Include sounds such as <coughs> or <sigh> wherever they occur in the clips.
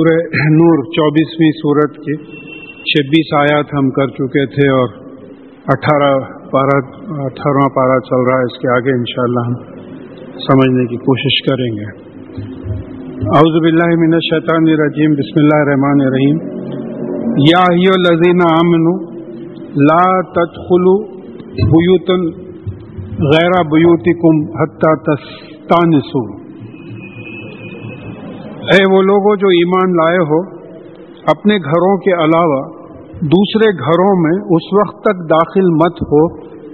سورہ نور، چوبیسویں صورت کی چھبیس آیات ہم کر چکے تھے اور اٹھارہ پارہ اٹھارہواں پارہ چل رہا ہے۔ اس کے آگے انشاءاللہ ہم سمجھنے کی کوشش کریں گے۔ اعوذ باللہ من الشیطان الرجیم، بسم اللہ الرحمن الرحیم۔ یا ہی الذین آمنوا، لا تدخلوا بیوتا غیر بیوتکم حتی تستانسوا۔ اے وہ لوگوں جو ایمان لائے ہو، اپنے گھروں کے علاوہ دوسرے گھروں میں اس وقت تک داخل مت ہو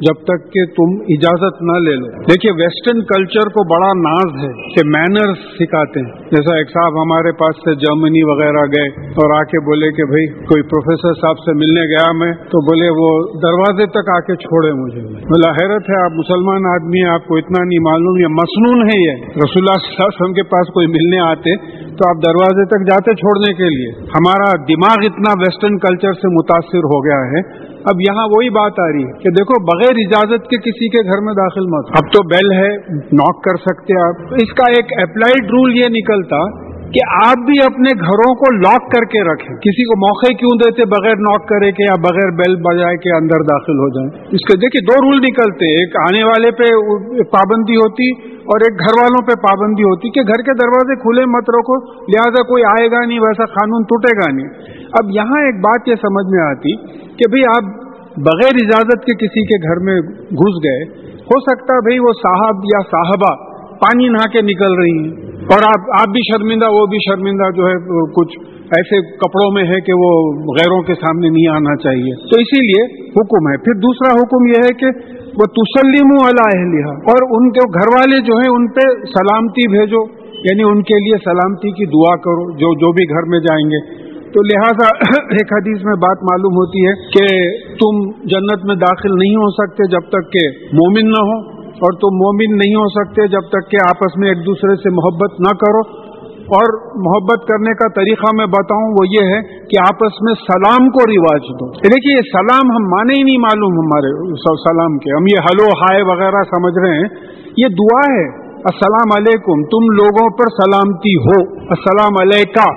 جب تک کہ تم اجازت نہ لے لو۔ دیکھیے ویسٹرن کلچر کو بڑا ناز ہے کہ مینرز سکھاتے ہیں۔ جیسا ایک صاحب ہمارے پاس سے جرمنی وغیرہ گئے اور آ کے بولے کہ بھائی، کوئی پروفیسر صاحب سے ملنے گیا میں، تو بولے وہ دروازے تک آ کے چھوڑے مجھے۔ بولا، حیرت ہے، آپ مسلمان آدمی ہیں، آپ کو اتنا نہیں معلوم، یہ مصنون ہے یہ۔ رسول اللہ صلی اللہ علیہ وسلم کے پاس کوئی ملنے آتے تو آپ دروازے تک جاتے چھوڑنے کے لیے۔ ہمارا دماغ اتنا ویسٹرن کلچر سے متاثر ہو گیا ہے اب یہاں وہی بات آ رہی ہے کہ دیکھو، بغیر اجازت کے کسی کے گھر میں داخل مت۔ اب تو بیل ہے ناک کر سکتے آپ۔ اس کا ایک اپلائیڈ رول یہ نکلتا کہ آپ بھی اپنے گھروں کو لاک کر کے رکھیں۔ کسی کو موقع کیوں دیتے بغیر ناک کرے کے یا بغیر بیل بجائے کے اندر داخل ہو جائیں؟ اس کے دیکھیے دو رول نکلتے ایک آنے والے پہ پابندی ہوتی اور ایک گھر والوں پہ پابندی ہوتی کہ گھر کے دروازے کھلے مت رکھو، لہٰذا کوئی آئے گا نہیں، ویسا قانون ٹوٹے گا نہیں۔ اب یہاں ایک بات یہ سمجھ میں آتی کہ بھئی آپ بغیر اجازت کے کسی کے گھر میں گھس گئے۔ ہو سکتا بھئی وہ صاحب یا صاحبہ پانی نہا کے نکل رہی ہیں۔ اور آپ آپ بھی شرمندہ، وہ بھی شرمندہ جو ہے، کچھ ایسے کپڑوں میں ہے کہ وہ غیروں کے سامنے نہیں آنا چاہیے۔ تو اسی لیے حکم ہے۔ پھر دوسرا حکم یہ ہے کہ وہ تسلیم اللہ اور ان کے گھر والے جو ہیں، ان پہ سلامتی بھیجو۔ یعنی ان کے لیے سلامتی کی دعا کرو، جو جو بھی گھر میں جائیں گے۔ تو لہذا <coughs> ایک حدیث میں بات معلوم ہوتی ہے کہ تم جنت میں داخل نہیں ہو سکتے جب تک کہ مومن نہ ہو۔ اور تم مومن نہیں ہو سکتے جب تک کہ آپس میں ایک دوسرے سے محبت نہ کرو۔ اور محبت کرنے کا طریقہ میں بتاؤں وہ یہ ہے کہ آپس میں سلام کو رواج دو۔ دیکھیے، یہ سلام ہم مانے ہی نہیں معلوم ہمارے سلام کے۔ ہم یہ ہلو، ہائے وغیرہ سمجھ رہے ہیں۔ یہ دعا ہے، السلام علیکم، تم لوگوں پر سلامتی ہو۔ السلام علیکہ،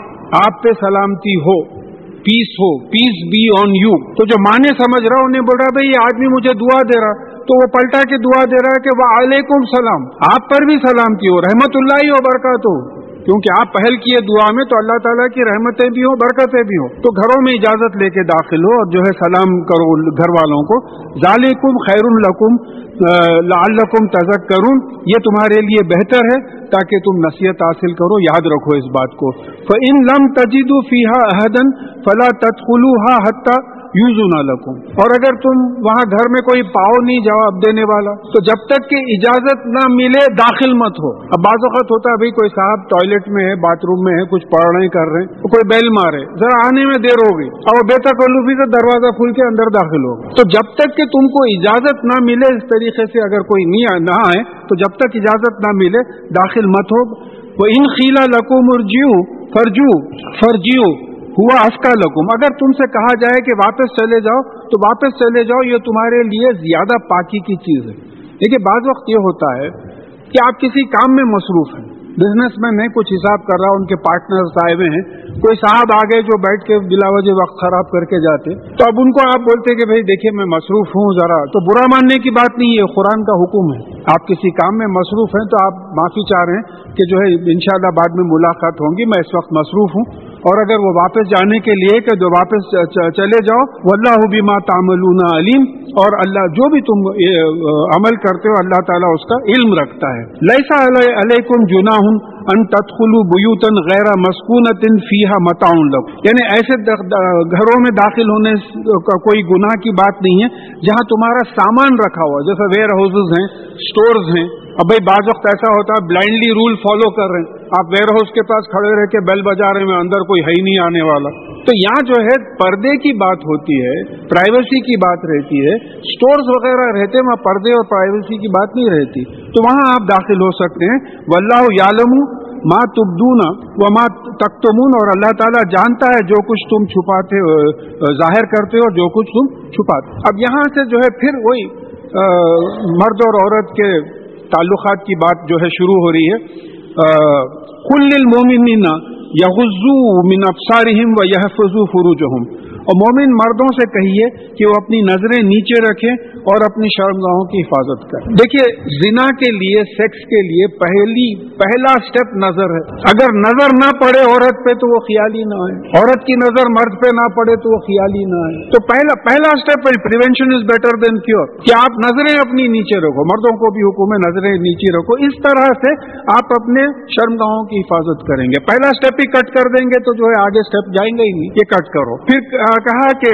آپ پہ سلامتی ہو۔ پیس ہو پیس بی آن یو تو جو مانے سمجھ رہا انہیں بول رہا بھائی یہ آدمی مجھے دعا دے رہا۔ تو وہ پلٹا کے دعا دے رہا ہے کہ وہ علیکم سلام۔ آپ پر بھی سلامتی ہو رحمت اللہ ہی ہو برکات ہو کیونکہ آپ پہل کیے دعا میں تو اللہ تعالیٰ کی رحمتیں بھی ہوں، برکتیں بھی ہوں۔ تو گھروں میں اجازت لے کے داخل ہو اور جو ہے سلام کرو گھر والوں کو۔ ظالکم خیر القم لعلکم تزک کروں یہ تمہارے لیے بہتر ہے تاکہ تم نصیحت حاصل کرو، یاد رکھو اس بات کو۔ ان لم تجید فیحا احدن فلا تدخلوها حتى یوزو نہ لکھوں اور اگر تم وہاں گھر میں کوئی پاؤ نہیں جواب دینے والا، تو جب تک کہ اجازت نہ ملے، داخل مت ہو۔ اب بعض اوقات ہوتا ہے، بھائی کوئی صاحب ٹوائلٹ میں ہے باتھ روم میں ہے، کچھ پڑھ رہے کر رہے ہیں، تو کوئی بیل مارے۔ ذرا آنے میں دیر ہو گئی۔ اور بے تکلفی سے دروازہ کھل کے اندر داخل ہوگا تو جب تک کہ تم کو اجازت نہ ملے، اس طریقے سے اگر کوئی نہیں نہ آئے، تو جب تک اجازت نہ ملے، داخل مت ہو۔ وہ ان خیلا لکو مرجیو فرجو فرجیو ہوا اسکا لکم اگر تم سے کہا جائے کہ واپس چلے جاؤ۔ تو واپس چلے جاؤ، یہ تمہارے لیے زیادہ پاکی کی چیز ہے۔ دیکھیے، بعض وقت یہ ہوتا ہے کہ آپ کسی کام میں مصروف ہیں۔ بزنس مین ہے کچھ حساب کر رہا ان کے پارٹنر آئے ہوئے ہیں۔ کوئی صاحب آگے جو بیٹھ کے بلا وجہ وقت خراب کر کے جاتے۔ تو اب ان کو آپ بولتے کہ بھائی، دیکھیے، میں مصروف ہوں ذرا۔ تو برا ماننے کی بات نہیں ہے قرآن کا حکم ہے۔ آپ کسی کام میں مصروف ہیں تو آپ معافی چاہ رہے ہیں کہ جو ہے، انشاءاللہ بعد میں ملاقات ہوں گی۔ میں اس وقت مصروف ہوں۔ اور اگر وہ واپس جانے کے لیے کہ جو واپس چلے جاؤ وہ اللہ بما تعملون علیم، اور اللہ جو بھی تم عمل کرتے ہو، اللہ تعالیٰ اس کا علم رکھتا ہے۔ لئیسا علیکم جناح ان تدخلوا بیوتن غیر مسکونت فیہا متاع لکم۔ یعنی ایسے گھروں میں داخل ہونے کا کوئی گناہ کی بات نہیں ہے، جہاں تمہارا سامان رکھا ہوا جیسے ویئر ہاؤسز ہیں، سٹورز ہیں۔ اب بھائی، بعض وقت ایسا ہوتا ہے، بلائنڈلی رول فالو کر رہے ہیں۔ آپ ویئر ہاؤس کے پاس کھڑے رہ کے بیل بجا رہے ہیں اندر کوئی ہے ہی نہیں آنے والا۔ تو یہاں جو ہے، پردے کی بات ہوتی ہے پرائیویسی کی بات رہتی ہے۔ سٹورز وغیرہ رہتے وہاں پردے اور پرائیویسی کی بات نہیں رہتی۔ تو وہاں آپ داخل ہو سکتے ہیں۔ واللہ یعلم ماں تبدون و ماں تختمون اور اللہ تعالیٰ جانتا ہے جو کچھ تم چھپاتے ظاہر کرتے ہو، جو کچھ تم چھپاتے۔ اب یہاں سے جو ہے، پھر وہی مرد اور عورت کے تعلقات کی بات جو ہے، شروع ہو رہی ہے۔ آه، قل للمؤمنين يغزوا من أبصارهم ويحفظوا فروجهم. اور مومن مردوں سے کہیے کہ وہ اپنی نظریں نیچے رکھیں اور اپنی شرمگاہوں کی حفاظت کریں۔ دیکھیے، زنا کے لیے، سیکس کے لیے پہلی، پہلا سٹیپ نظر ہے۔ اگر نظر نہ پڑے عورت پہ تو وہ خیالی نہ آئے۔ عورت کی نظر مرد پہ نہ پڑے تو وہ خیالی نہ آئے۔ تو پہلا پہلا step prevention is better than cure کہ آپ نظریں اپنی نیچے رکھو، مردوں کو بھی حکم ہے نظریں نیچے رکھو۔ اس طرح سے آپ اپنے شرمگاہوں کی حفاظت کریں گے۔ پہلا سٹیپ ہی کٹ کر دیں گے تو جو ہے آگے سٹیپ جائیں گے ہی نہیں، یہ کٹ کرو۔ پھر کہا کہ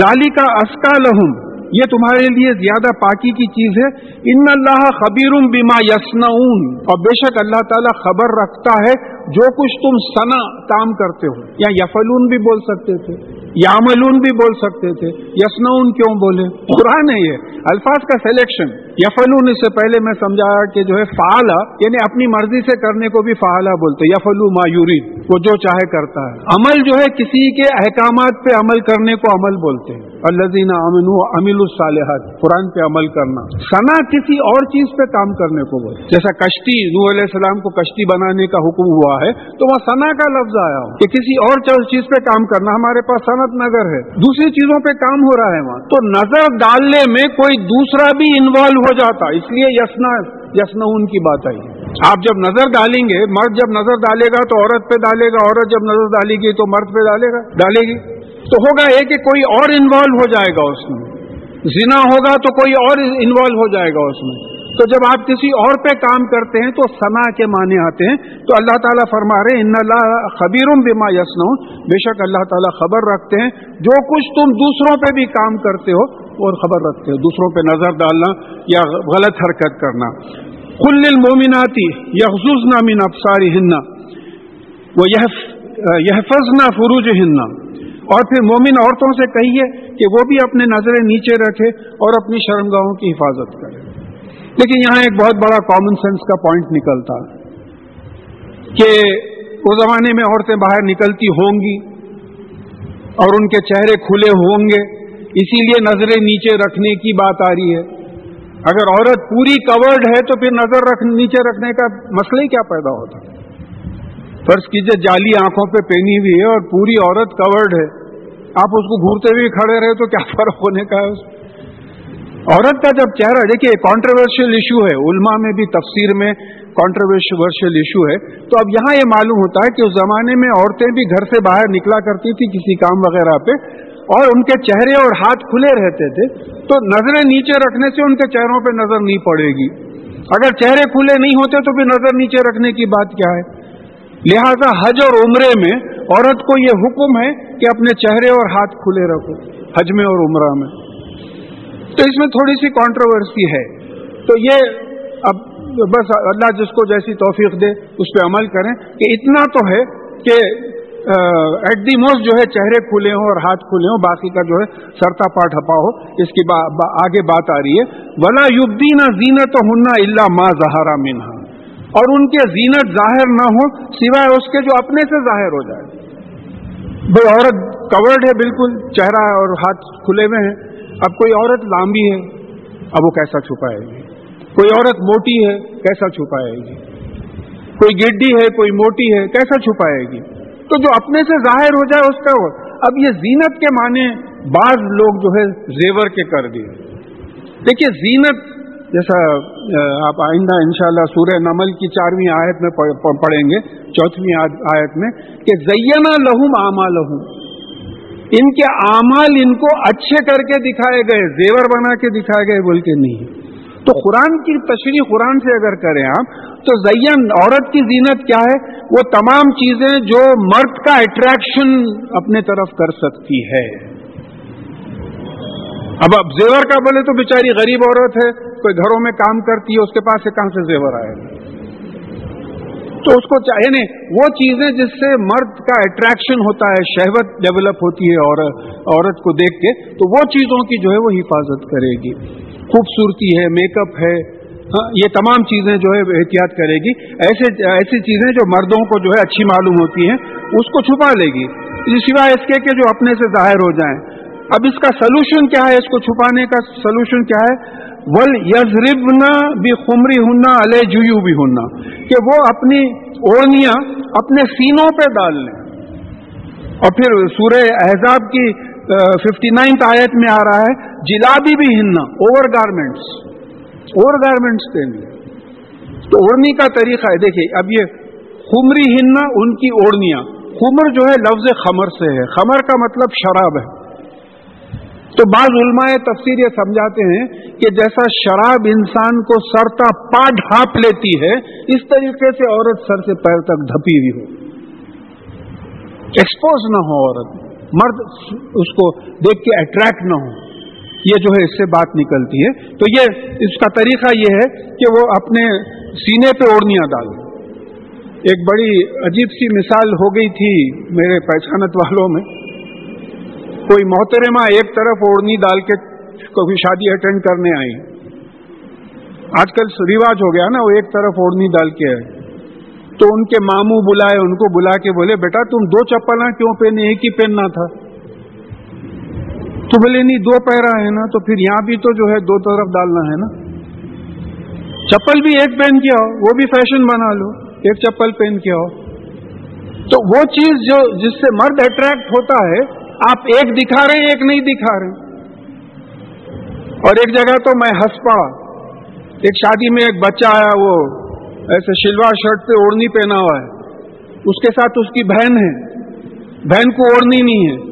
ظالی کا اسکا لہم یہ تمہارے لیے زیادہ پاکی کی چیز ہے۔ ان اللہ خبیر بما یسنعون اور بے شک اللہ تعالیٰ خبر رکھتا ہے جو کچھ تم سنا کام کرتے ہو، یا یفلون بھی بول سکتے تھے یاملون بھی بول سکتے تھے یسنون کیوں بولے؟ قرآن ہے یہ۔ الفاظ کا سلیکشن یفلون اس سے پہلے میں سمجھایا کہ جو ہے فعلا یعنی اپنی مرضی سے کرنے کو بھی فعالہ بولتے۔ یفلو ما یورید وہ جو چاہے کرتا ہے۔ عمل جو ہے کسی کے احکامات پہ عمل کرنے کو عمل بولتے۔ ہیں الزین امن امل الصالحت قرآن پہ عمل کرنا۔ سنا کسی اور چیز پہ کام کرنے کو بولتے۔ جیسا کشتی نور علیہ السلام کو کشتی بنانے کا حکم ہوا ہے تو وہاں سنا کا لفظ آیا ہو کہ کسی اور چیز پہ کام کرنا ہمارے پاس صنعت نگر ہے، دوسری چیزوں پہ کام ہو رہا ہے وہاں۔ تو نظر ڈالنے میں کوئی دوسرا بھی انوالو ہو جاتا، اس لیے یسنا یسنا ان کی بات آئی۔ آپ جب نظر ڈالیں گے، مرد جب نظر ڈالے گا تو عورت پہ ڈالے گا، عورت جب نظر ڈالے گی تو مرد پہ ڈالے گا، ڈالے گی۔ تو ہوگا یہ کہ کوئی اور انوالو ہو جائے گا اس میں۔ زنا ہوگا تو کوئی اور انوالو ہو جائے گا اس میں۔ تو جب آپ کسی اور پہ کام کرتے ہیں تو سنا کے معنی آتے ہیں تو اللہ تعالیٰ فرما رہے ان اللہ خبیر بما یسن بے شک اللہ تعالیٰ خبر رکھتے ہیں۔ جو کچھ تم دوسروں پہ بھی کام کرتے ہو اور خبر رکھتے ہو۔ دوسروں پہ نظر ڈالنا یا غلط حرکت کرنا۔ کل المومناتی یحز نام ابساری ہننا وہ یحفظنا فروج ہننا اور پھر مومن عورتوں سے کہیے کہ وہ بھی اپنے نظریں نیچے رکھے اور اپنی شرمگاہوں کی حفاظت کرے۔ لیکن یہاں ایک بہت بڑا کامن سینس کا پوائنٹ نکلتا کہ اس زمانے میں عورتیں باہر نکلتی ہوں گی اور ان کے چہرے کھلے ہوں گے، اسی لیے نظریں نیچے رکھنے کی بات آ رہی ہے۔ اگر عورت پوری کورڈ ہے تو پھر نظر رکھ، نیچے رکھنے کا مسئلہ ہی کیا پیدا ہوتا فرض کیجیے جالی آنکھوں پہ پہنی ہوئی ہے اور پوری عورت کورڈ ہے۔ آپ اس کو گھورتے ہوئے کھڑے رہے تو کیا فرق ہونے کا ہے اس عورت کا جب چہرہ، دیکھیے کانٹروورشل ایشو ہے، علماء میں بھی تفسیر میں کانٹروورشل ایشو ہے، تو اب یہاں یہ معلوم ہوتا ہے کہ اس زمانے میں عورتیں بھی گھر سے باہر نکلا کرتی تھی کسی کام وغیرہ پہ، اور ان کے چہرے اور ہاتھ کھلے رہتے تھے، تو نظریں نیچے رکھنے سے ان کے چہروں پہ نظر نہیں پڑے گی۔ اگر چہرے کھلے نہیں ہوتے تو پھر نظر نیچے رکھنے کی بات کیا ہے؟ لہذا حج اور عمرے میں عورت کو یہ حکم ہے کہ اپنے چہرے اور ہاتھ کھلے رکھو، حج میں اور عمرہ میں۔ تو اس میں تھوڑی سی کانٹروورسی ہے۔ تو یہ اب بس اللہ جس کو جیسی توفیق دے اس پہ عمل کریں کہ اتنا تو ہے کہ ایٹ دی موسٹ جو ہے چہرے کھلے ہوں اور ہاتھ کھلے ہوں باقی کا جو ہے سرتا پاٹ ہپا ہو اس کی با, با, آگے بات آ رہی ہے۔ ولا یبدینہ زینت ہننا اللہ ماں زہارا مینہ اور ان کے زینت ظاہر نہ ہو سوائے اس کے جو اپنے سے ظاہر ہو جائے۔ بھائی عورت کورڈ ہے بالکل چہرہ اور ہاتھ کھلے ہوئے ہیں۔ اب کوئی عورت لامبی ہے، اب وہ کیسا چھپائے گی؟ کوئی عورت موٹی ہے، کیسا چھپائے گی؟ کوئی گڈی ہے، کوئی موٹی ہے، کیسا چھپائے گی؟ تو جو اپنے سے ظاہر ہو جائے، اس کا وہ۔ اب یہ زینت کے معنی بعض لوگ جو ہے، زیور کے کر دیے۔ دیکھیے، زینت جیسا آپ آئندہ انشاءاللہ سورہ نمل کی چارویں آیت میں پڑھیں گے، چوتھویں آیت میں کہ زینا لہوم آما لہوم ان کے اعمال ان کو اچھے کر کے دکھائے گئے، زیور بنا کے دکھائے گئے بول کے نہیں۔ تو قرآن کی تشریح قرآن سے اگر کریں آپ، تو زین عورت کی زینت کیا ہے؟ وہ تمام چیزیں جو مرد کا اٹریکشن اپنے طرف کر سکتی ہے۔ اب اب زیور کا بولے تو بیچاری غریب عورت ہے، کوئی گھروں میں کام کرتی ہے، اس کے پاس سے کہاں سے زیور آئے؟ تو اس کو چاہیے نہیں، وہ چیزیں جس سے مرد کا اٹریکشن ہوتا ہے، شہوت ڈیولپ ہوتی ہے اور عورت کو دیکھ کے، تو وہ چیزوں کی جو ہے وہ حفاظت کرے گی۔ خوبصورتی ہے میک اپ ہے ہاں، یہ تمام چیزیں جو ہے احتیاط کرے گی۔ ایسے، ایسی چیزیں جو مردوں کو جو ہے اچھی معلوم ہوتی ہیں، اس کو چھپا لے گی۔ سوائے اس کے کہ جو اپنے سے ظاہر ہو جائیں۔ اب اس کا سلوشن کیا ہے؟ اس کو چھپانے کا سلوشن کیا ہے؟ ول یزربنا بھی خمری ہننا علیہ جیو بھی ہننا کہ وہ اپنی اوڑیاں اپنے سینوں پہ ڈال لیں۔ اور پھر سورہ احزاب کی ففٹی نائنتھ آیت میں آ رہا ہے، جلابی بھی ہننا اوور گارمنٹس۔ اوور گارمنٹس پہ تو اوڑھنی کا طریقہ ہے، دیکھیے، اب یہ خمری ہننا ان کی اوڑیاں خمر جو ہے، لفظ خمر سے ہے۔ خمر کا مطلب شراب ہے۔ تو بعض علماء تفسیر یہ سمجھاتے ہیں کہ جیسا شراب انسان کو سرتا پا ڈھانپ لیتی ہے، اس طریقے سے عورت سر سے پیر تک ڈھپی ہوئی ہو۔ ایکسپوز نہ ہو عورت، مرد اس کو دیکھ کے اٹریکٹ نہ ہو۔ یہ جو ہے، اس سے بات نکلتی ہے۔ تو یہ، اس کا طریقہ یہ ہے کہ وہ اپنے سینے پہ اوڑنیاں ڈالے۔ ایک بڑی عجیب سی مثال ہو گئی تھی میرے پہچانت والوں میں۔ کوئی محترمہ ایک طرف اوڑنی ڈال کے کوئی شادی اٹینڈ کرنے آئی۔ آج کل رواج ہو گیا نا، وہ ایک طرف اوڑنی ڈال کے ہے تو ان کے ماموں بلائے، ان کو بلا کے بولے، بیٹا، تم دو چپل کیوں پہنے؟ ایک ہی پہننا تھا۔ تو بولے، نہیں، دو پہرا ہے نا، تو پھر یہاں بھی تو جو ہے دو طرف ڈالنا ہے نا۔ چپل بھی ایک پہن کے آؤ، وہ بھی فیشن بنا لو، ایک چپل پہن کے آؤ۔ تو وہ چیز جو، جس سے مرد اٹریکٹ ہوتا ہے آپ ایک دکھا رہے ہیں، ایک نہیں دکھا رہے اور ایک جگہ تو میں ہنس پڑا ایک شادی میں ایک بچہ آیا، وہ ایسے شلوار شرٹ پہ اوڑھنی پہنا ہوا ہے۔ اس کے ساتھ اس کی بہن ہے۔ بہن کو اوڑھنی نہیں ہے۔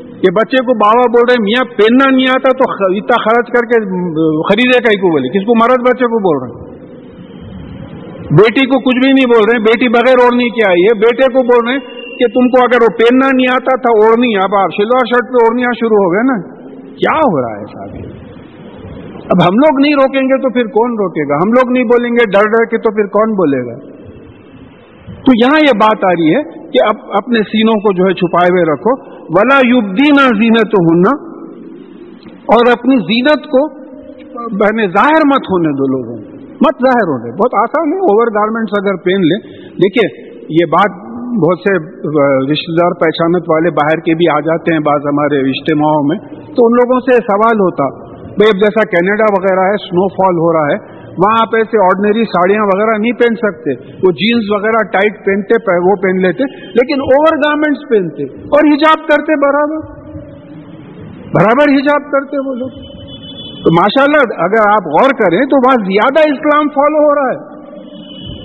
یہ بچے کو بابا بول رہے میاں پہننا نہیں آتا تو اتنا خرچ کر کے خریدے کئی کو بولے۔ کس کو مرد بچے کو بول رہے ہیں؟ بیٹی کو کچھ بھی نہیں بول رہے بیٹی بغیر اوڑھنی کیا آئی ہے۔ بیٹے کو بول رہے ہیں کہ تم کو اگر وہ پہننا نہیں آتا تھا اوڑھنی، اب آپ شلوار شرٹ پہ اوڑھنی شروع ہو گئے نا۔ کیا ہو رہا ہے صاحب؟ اب ہم لوگ نہیں روکیں گے تو پھر کون روکے گا؟ ہم لوگ نہیں بولیں گے ڈر ڈر کے تو پھر کون بولے گا؟ تو یہاں یہ بات آ رہی ہے کہ اب اپنے سینوں کو جو ہے چھپائے ہوئے رکھو۔ ولا یبدینہ زینت ہونا اور اپنی زینت کو بہنے ظاہر مت ہونے دو لوگوں مت ظاہر ہونے، بہت آسان ہے۔ اوور گارمنٹس اگر پہن لیں۔ دیکھیے، یہ بات بہت سے رشتے دار پہچانت والے باہر کے بھی آ جاتے ہیں بعض ہمارے رشتے ماؤں میں۔ تو ان لوگوں سے سوال ہوتا، بھائی اب جیسا کینیڈا وغیرہ ہے سنو فال ہو رہا ہے، وہاں آپ ایسے آرڈنری ساڑیاں وغیرہ نہیں پہن سکتے۔ وہ جینز وغیرہ ٹائٹ پہنتے وہ پہن لیتے، لیکن اوور گارمنٹس پہنتے۔ اور حجاب کرتے برابر۔ برابر حجاب کرتے وہ لوگ۔ تو ماشاء اللہ اگر آپ غور کریں تو وہاں زیادہ اسلام فالو ہو رہا ہے۔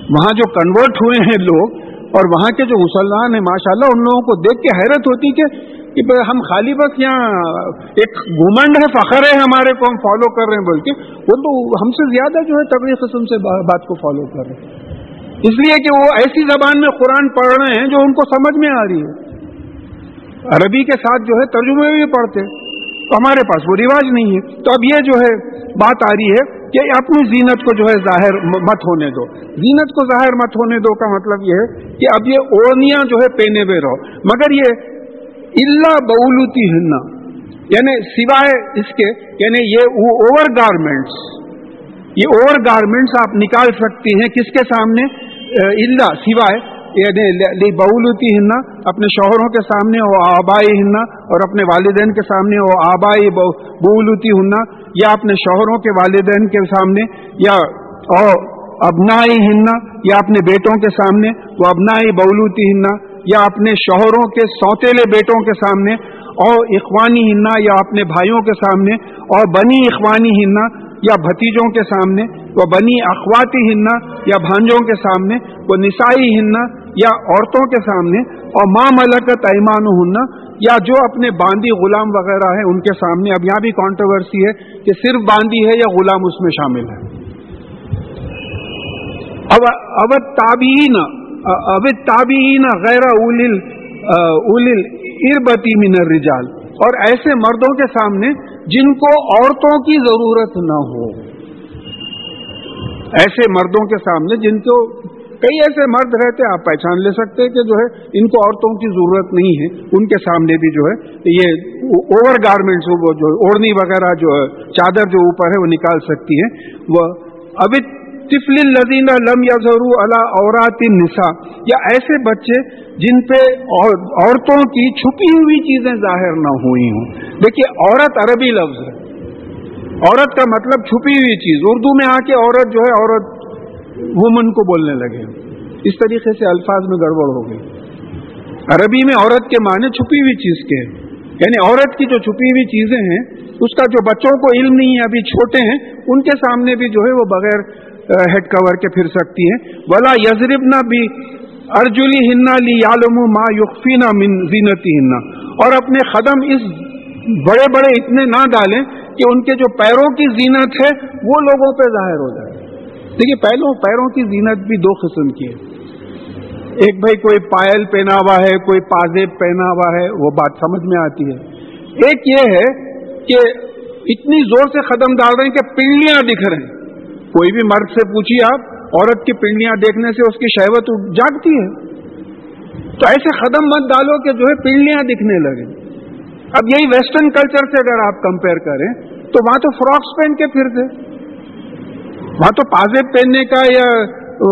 وہاں جو کنورٹ ہوئے ہیں لوگ اور وہاں کے جو مسلمان ہیں، ماشاءاللہ، ان لوگوں کو دیکھ کے حیرت ہوتی کہ کہ ہم خالی بس یہاں ایک گھومنڈ ہے، فخر ہے ہمارے کو، ہم فالو کر رہے ہیں بول کے وہ تو ہم سے زیادہ جو ہے طبی قسم سے بات کو فالو کر رہے ہیں۔ اس لیے کہ وہ ایسی زبان میں قرآن پڑھ رہے ہیں جو ان کو سمجھ میں آ رہی ہے۔ عربی کے ساتھ جو ہے ترجمے بھی پڑھتے ہیں۔ تو ہمارے پاس وہ رواج نہیں ہے۔ تو اب یہ جو ہے بات آ رہی ہے کہ اپنی زینت کو جو ہے ظاہر مت ہونے دو۔ زینت کو ظاہر مت ہونے دو کا مطلب یہ ہے کہ اب یہ اوڑنیاں جو ہے پہنے ہوئے رہو۔ مگر یہ اللہ بولوتی ہننا یعنی سوائے اس کے یعنی یہ اوور گارمنٹس یہ اوور گارمنٹس آپ نکال سکتی ہیں کس کے سامنے؟ اللہ سوائے یعنی لی بولتی ہننا اپنے شوہروں کے سامنے وہ آبائی ہننا اور اپنے والدین کے سامنے وہ آبائی بولتی ہننا یا اپنے شوہروں کے والدین کے سامنے، یا ابنائی ہننا یا اپنے بیٹوں کے سامنے، وہ ابنائی بولوتی ہننا یا اپنے شوہروں کے سوتےلے بیٹوں کے سامنے، اور اخوانی ہننا یا اپنے بھائیوں کے سامنے، اور بنی اخوانی ہننا یا بھتیجوں کے سامنے وہ بنی اخواتی ہننا یا بھانجوں کے سامنے وہ نسائی ہننا یا عورتوں کے سامنے اور ماں ملک تیمان ہننا یا جو اپنے باندی غلام وغیرہ ہیں ان کے سامنے۔ اب یہاں بھی کانٹروورسی ہے کہ صرف باندی ہے یا غلام اس میں شامل ہے اب تابعین اب تابعین غیر اولل اولل اربتی من الرجال۔ اور ایسے مردوں کے سامنے جن کو عورتوں کی ضرورت نہ ہو۔ ایسے مردوں کے سامنے جن کو کئی ایسے مرد رہتے آپ پہچان لے سکتے کہ جو ہے، ان کو عورتوں کی ضرورت نہیں ہے۔ ان کے سامنے بھی جو ہے، یہ اوور گارمنٹس جو اوڑھنی وغیرہ جو ہے، چادر جو اوپر ہے، وہ نکال سکتی ہے وہ ابھی طفل لذینا لم یا ضرو اللہ عورات نسا یا ایسے بچے جن پہ عورتوں کی چھپی ہوئی چیزیں ظاہر نہ ہوئی ہوں۔ دیکھیے، عورت عربی لفظ ہے۔ عورت کا مطلب چھپی ہوئی چیز۔ اردو میں آ کے عورت جو ہے، عورت وومن کو بولنے لگے۔ اس طریقے سے الفاظ میں گڑبڑ ہو گئی۔ عربی میں عورت کے معنی چھپی ہوئی چیز کے۔ یعنی عورت کی جو چھپی ہوئی چیزیں ہیں، اس کا جو بچوں کو علم نہیں ہے، ابھی چھوٹے ہیں، ان کے سامنے بھی جو ہے وہ بغیر ہیڈ کور کے پھر سکتی ہیں۔ ولا یزرب نہ بھی ارجلی ہننا لی عالم ما یقفینا من زینتی ہننا اور اپنے قدم اس بڑے بڑے اتنے نہ ڈالیں کہ ان کے جو پیروں کی زینت ہے وہ لوگوں پہ ظاہر ہو جائے۔ دیکھیے، پہلوں، پیروں کی زینت بھی دو قسم کی ہے۔ ایک بھائی کوئی پائل پہنا ہوا ہے، کوئی پازیب پہنا ہوا ہے، وہ بات سمجھ میں آتی ہے۔ ایک یہ ہے کہ اتنی زور سے قدم ڈال رہے ہیں کہ پنڈلیاں دکھ رہے ہیں۔ کوئی بھی مرد سے پوچھیے آپ، عورت کی پنڈلیاں دیکھنے سے اس کی شہوت جاگتی ہے۔ تو ایسے قدم مت ڈالو کہ جو ہے پنڈلیاں دکھنے لگے اب یہی ویسٹرن کلچر سے اگر آپ کمپیئر کریں، تو وہاں تو فراکس پہن کے پھرتے وہاں تو پازیب پہننے کا یا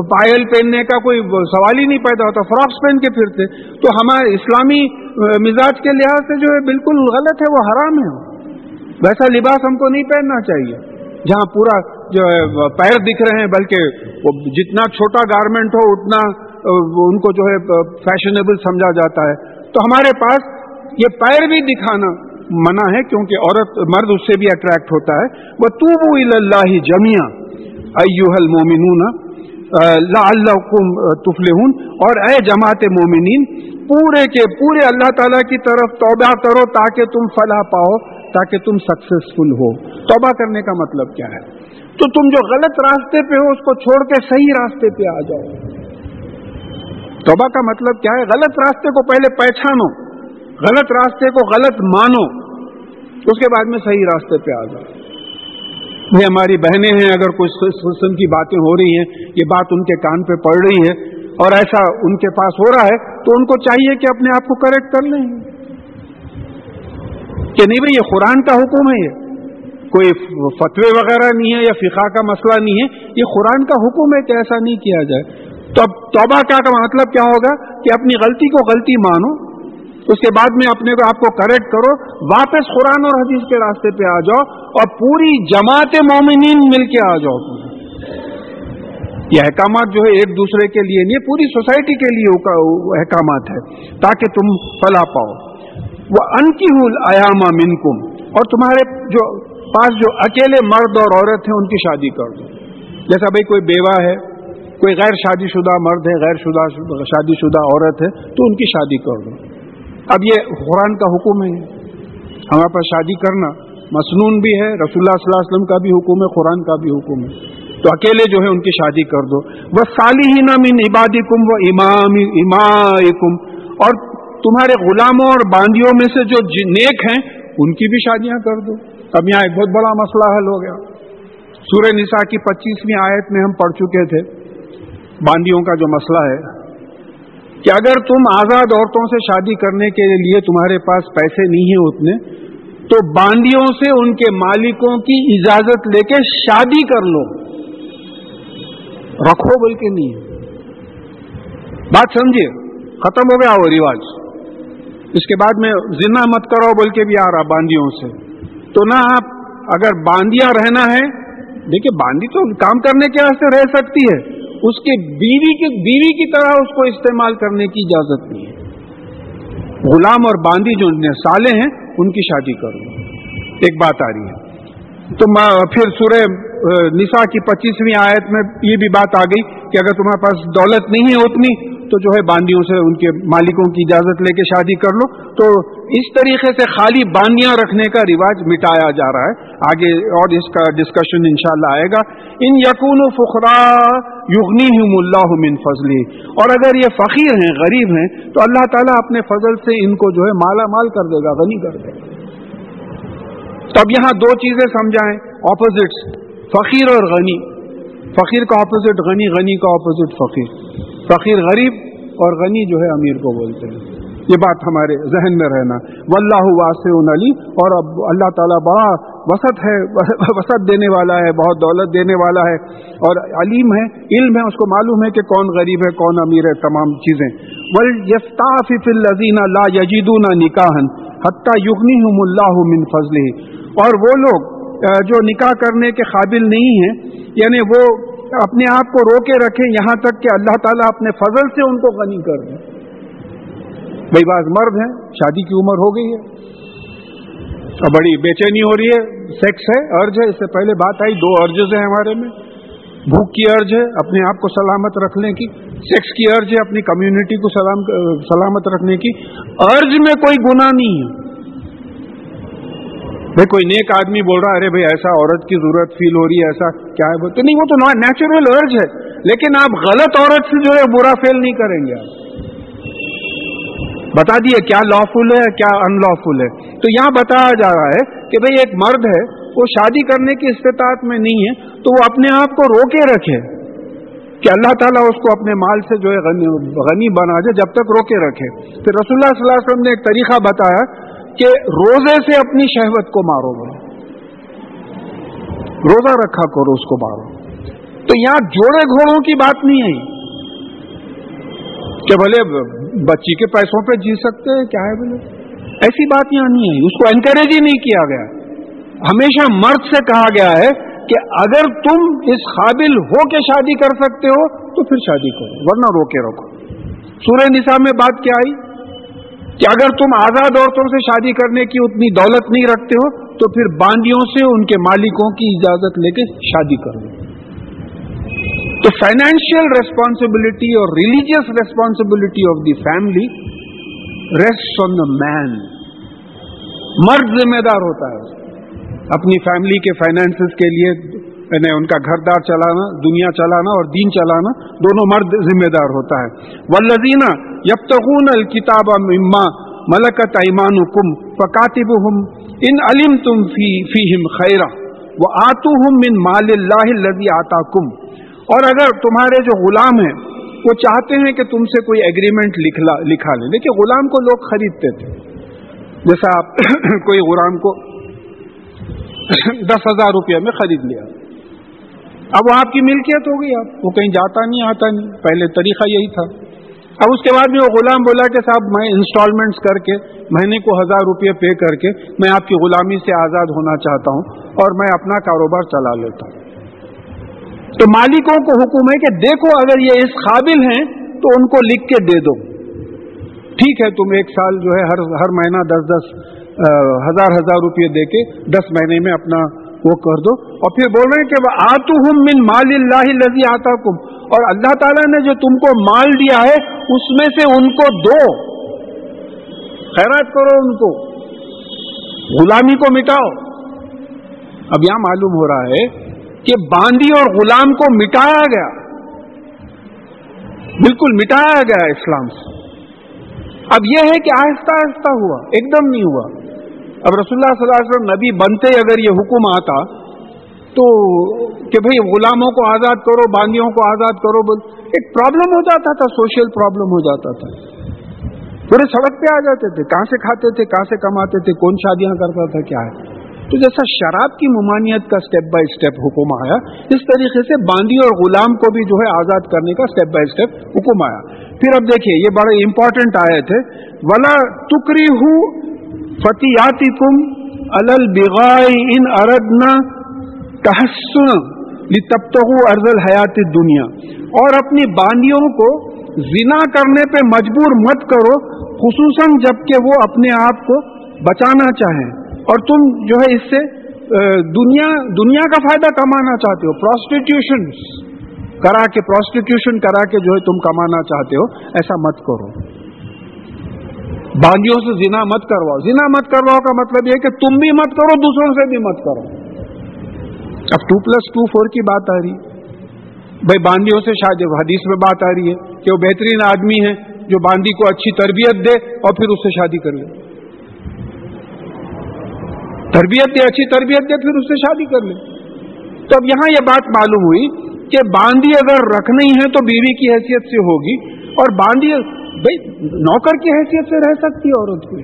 پائل پہننے کا کوئی سوال ہی نہیں پیدا ہوتا فراکس پہن کے پھرتے تو ہمارے اسلامی مزاج کے لحاظ سے جو ہے بالکل غلط ہے، وہ حرام ہے۔ ویسا لباس ہم کو نہیں پہننا چاہیے، جہاں پورا جو ہے پیر دکھ رہے ہیں، بلکہ وہ جتنا چھوٹا گارمنٹ ہو، اتنا ان کو جو ہے فیشنیبل سمجھا جاتا ہے۔ تو ہمارے پاس یہ پیر بھی دکھانا منع ہے کیونکہ عورت مرد اس سے بھی اٹریکٹ ہوتا ہے۔ وہ تو اللہ جمیا ایوہل مومنون تفلحون۔ اور اے جماعت مومنین، پورے کے پورے اللہ تعالیٰ کی طرف توبہ کرو تاکہ تم فلاح پاؤ، تاکہ تم سکسیسفل ہو۔ توبہ کرنے کا مطلب کیا ہے؟ تو تم جو غلط راستے پہ ہو، اس کو چھوڑ کے صحیح راستے پہ آ جاؤ۔ توبہ کا مطلب کیا ہے؟ غلط راستے کو پہلے پہچانو۔ غلط راستے کو غلط مانو، اس کے بعد میں صحیح راستے پہ آ جاؤ یہ ہماری بہنیں ہیں، اگر کچھ قسم کی باتیں ہو رہی ہیں، یہ بات ان کے کان پہ پڑ رہی ہے اور ایسا ان کے پاس ہو رہا ہے، تو ان کو چاہیے کہ اپنے آپ کو کریکٹ کر لیں۔ کہ نہیں بھائی یہ قرآن کا حکم ہے۔ یہ کوئی فتوے وغیرہ نہیں ہے یا فقہ کا مسئلہ نہیں ہے، یہ قرآن کا حکم ہے کہ ایسا نہیں کیا جائے۔ تو اب توبہ کا مطلب کیا ہوگا؟ کہ اپنی غلطی کو غلطی مانو اس کے بعد میں اپنے کو آپ کو کریکٹ کرو، واپس قرآن اور حدیث کے راستے پہ آ جاؤ اور پوری جماعت مومنین مل کے آ جاؤ۔ یہ احکامات جو ہے ایک دوسرے کے لیے نہیں، پوری سوسائٹی کے لیے احکامات ہے تاکہ تم فلا پاؤ۔ وہ ان کی ایاما منکم اور تمہارے جو پاس جو اکیلے مرد اور عورت ہیں، ان کی شادی کر دو۔ جیسا بھائی کوئی بیوہ ہے، کوئی غیر شادی شدہ مرد ہے، غیر شدہ شادی شدہ عورت ہے، تو ان کی شادی کر دو۔ اب یہ قرآن کا حکم ہے۔ ہمارے پاس شادی کرنا مصنون بھی ہے رسول اللہ صلی اللہ علیہ وسلم کا بھی حکم ہے، قرآن کا بھی حکم ہے۔ تو اکیلے جو ہے ان کی شادی کر دو۔ وہ سالی ہی نام عبادی کم و امام کم اور تمہارے غلاموں اور باندیوں میں سے جو نیک ہیں، ان کی بھی شادیاں کر دو۔ اب یہاں ایک بہت بڑا مسئلہ حل ہو گیا۔ سورہ نساء کی پچیسویں آیت میں ہم پڑھ چکے تھے۔ باندیوں کا جو مسئلہ ہے کہ اگر تم آزاد عورتوں سے شادی کرنے کے لیے تمہارے پاس پیسے نہیں ہیں اتنے، تو باندیوں سے ان کے مالکوں کی اجازت لے کے شادی کر لو۔ رکھو بول کے نہیں۔ بات سمجھیے، ختم ہو گیا وہ رواج۔ اس کے بعد میں زنا مت کرو بول کے بھی آ رہا باندیوں سے۔ تو نہ آپ اگر باندیاں رہنا ہے، دیکھیے باندی تو کام کرنے کے واسطے رہ سکتی ہے۔ اس کے بیوی کی بیوی کی طرح اس کو استعمال کرنے کی اجازت نہیں ہے۔ غلام اور باندی جو سالے ہیں، ان کی شادی کرو۔ ایک بات آ رہی ہے۔ تو پھر سورہ نساء کی پچیسویں آیت میں یہ بھی بات آ گئی کہ اگر تمہارے پاس دولت نہیں ہے اتنی تو جو ہے باندیوں سے ان کے مالکوں کی اجازت لے کے شادی کر لو۔ تو اس طریقے سے خالی باندیاں رکھنے کا رواج مٹایا جا رہا ہے۔ آگے اور اس کا ڈسکشن انشاءاللہ آئے گا۔ ان یقون و فخرا یغنی اللہ من فضلی۔ اور اگر یہ فقیر ہیں، غریب ہیں، تو اللہ تعالیٰ اپنے فضل سے ان کو جو ہے مالا مال کر دے گا، غنی کر دے گا۔ تب یہاں دو چیزیں سمجھائیں۔ اپوزٹس فقیر اور غنی۔ فقیر کا اپوزٹ غنی غنی کا اپوزٹ فقیر۔ فقیر غریب اور غنی جو ہے امیر کو بولتے ہیں۔ یہ بات ہمارے ذہن میں رہنا۔ واللہ واسع علی اور اب اللہ تعالیٰ بڑا وسط ہے <laughs> وسط دینے والا ہے، بہت دولت دینے والا ہے۔ اور علیم ہے، علم ہے، اس کو معلوم ہے کہ کون غریب ہے، کون امیر ہے، تمام چیزیں۔ الزین لا یجیدون نکاحن حتیٰ یغنی اللہ من فضل اور وہ لوگ جو نکاح کرنے کے قابل نہیں ہیں یعنی وہ اپنے آپ کو روکے رکھیں یہاں تک کہ اللہ تعالیٰ اپنے فضل سے ان کو غنی کر دیں بھائی، بعض مرد ہیں، شادی کی عمر ہو گئی ہے۔ اور بڑی بے چینی ہو رہی ہے سیکس ہے ارج ہے۔ اس سے پہلے بات آئی، دو ارجز ہیں ہمارے میں۔ بھوک کی ارج ہے، اپنے آپ کو سلامت رکھنے کی۔ سیکس کی ارج ہے، اپنی کمیونٹی کو سلام، سلامت رکھنے کی۔ ارج میں کوئی گناہ نہیں ہے۔ بھائی کوئی نیک آدمی بول رہا ہے، ارے بھائی ایسا عورت کی ضرورت فیل ہو رہی ہے، ایسا کیا ہے؟ بولتے نہیں، وہ تو نیچرل ارج ہے۔ لیکن آپ غلط عورت سے جو ہے برا فیل نہیں کریں گے آپ۔ بتا دیے، کیا لا فل ہے، کیا ان لا فل ہے؟ تو یہاں بتایا جا رہا ہے کہ بھئی ایک مرد ہے، وہ شادی کرنے کی استطاعت میں نہیں ہے، تو وہ اپنے آپ کو روکے رکھے۔ کہ اللہ تعالیٰ اس کو اپنے مال سے جو ہے غنی غنی بنا جائے جب تک روکے رکھے۔ پھر رسول اللہ صلی اللہ علیہ وسلم نے ایک طریقہ بتایا کہ روزے سے اپنی شہوت کو مارو گے روزہ رکھا کرو، اس کو مارو۔ تو یہاں جوڑے گھوڑوں کی بات نہیں ہے۔ کہ بھلے بچی کے پیسوں پہ جی سکتے ہیں، کیا ہے بولے ایسی بات یہاں نہیں ہے۔ اس کو انکریج ہی نہیں کیا گیا۔ ہمیشہ مرد سے کہا گیا ہے کہ اگر تم اس قابل ہو کے شادی کر سکتے ہو، تو پھر شادی کرو، ورنہ روکے رکھو۔ سورہ نساء میں بات کیا آئی؟ کہ اگر تم آزاد عورتوں سے شادی کرنے کی اتنی دولت نہیں رکھتے ہو، تو پھر باندیوں سے ان کے مالکوں کی اجازت لے کے شادی کرو۔ تو فائنینشیل ریسپانسبلٹی اور religious responsibility of the family rest on the man مرد ذمہ دار ہوتا ہے۔ اپنی فیملی کے فائنینس کے لیے یعنی ان کا گھر دار چلانا، دنیا چلانا اور دین چلانا دونوں مرد ذمہ دار ہوتا ہے۔ ولزینہ یب تغون الکتاب اما ملکت ایمان کم فکاتب ہم ان علم تم فی فیم خیرہ وہ آتو ہم من مال اللہ لذی آتا کم اور اگر تمہارے جو غلام ہیں، وہ چاہتے ہیں کہ تم سے کوئی ایگریمنٹ لکھا لیں دیکھیے، غلام کو لوگ خریدتے تھے۔ جیسا آپ <coughs> کوئی غلام کو <coughs> دس ہزار روپیہ میں خرید لیا۔ اب وہ آپ کی ملکیت ہو گئی آپ وہ کہیں جاتا نہیں، آتا نہیں۔ پہلے طریقہ یہی تھا۔ اب اس کے بعد میں وہ غلام بولا کہ صاحب میں انسٹالمنٹس کر کے مہینے کو ہزار روپے پے کر کے میں آپ کی غلامی سے آزاد ہونا چاہتا ہوں اور میں اپنا کاروبار چلا لیتا ہوں۔ تو مالکوں کو حکم ہے کہ دیکھو اگر یہ اس قابل ہیں تو ان کو لکھ کے دے دو۔ ٹھیک ہے، تم ایک سال جو ہے ہر ہر مہینہ دس دس ہزار ہزار روپے دے کے دس مہینے میں اپنا وہ کر دو۔ اور پھر بول رہے ہیں کہ آتو ہوں من مال اللہ لذی آتا اور اللہ تعالیٰ نے جو تم کو مال دیا ہے، اس میں سے ان کو دو۔ خیرات کرو ان کو۔ غلامی کو مٹاؤ۔ اب یہاں معلوم ہو رہا ہے کہ باندی اور غلام کو مٹایا گیا۔ بالکل مٹایا گیا اسلام سے۔ اب یہ ہے کہ آہستہ آہستہ ہوا، ایک دم نہیں ہوا۔ اب رسول اللہ صلی اللہ علیہ وسلم نبی بنتے اگر یہ حکم آتا تو کہ بھئی غلاموں کو آزاد کرو، باندیوں کو آزاد کرو بول ایک پرابلم ہو جاتا تھا سوشل پرابلم ہو جاتا تھا۔ پورے سڑک پہ آ جاتے تھے، کہاں سے کھاتے تھے، کہاں سے کماتے تھے، کون شادیاں کرتا تھا، کیا ہے؟ تو جیسا شراب کی ممانعت کا سٹیپ بائی سٹیپ حکم آیا، اس طریقے سے باندی اور غلام کو بھی جو ہے آزاد کرنے کا سٹیپ بائی سٹیپ حکم آیا۔ پھر اب دیکھیے، یہ بڑے امپورٹنٹ آئے تھے۔ ولا ٹکری ہوں فتیاتی کم البائی ان اردنا تحسن تب ارزل حیات دنیا اور اپنی باندیوں کو زنا کرنے پہ مجبور مت کرو، خصوصاً جبکہ وہ اپنے آپ کو بچانا چاہیں۔ اور تم جو ہے اس سے دنیا دنیا کا فائدہ کمانا چاہتے ہو۔ پروسٹیٹیوشن کرا کے پروسٹیٹیوشن کرا کے جو ہے تم کمانا چاہتے ہو، ایسا مت کرو۔ باغیوں سے زنا مت کرواؤ۔ زنا مت کرواؤ کا مطلب یہ کہ تم بھی مت کرو، دوسروں سے بھی مت کرو۔ اب ٹو پلس ٹو فور کی بات آ رہی۔ بھائی باندیوں سے شاید حدیث میں بات آ رہی ہے کہ وہ بہترین آدمی ہے جو باندی کو اچھی تربیت دے اور پھر اس سے شادی کر لے۔ تربیت دے، اچھی تربیت دے، پھر اس سے شادی کر لے۔ تو اب یہاں یہ بات معلوم ہوئی کہ باندی اگر رکھنی ہے تو بیوی کی حیثیت سے ہوگی۔ اور باندی بھائی، نوکر کی حیثیت سے رہ سکتی ہے عورت کو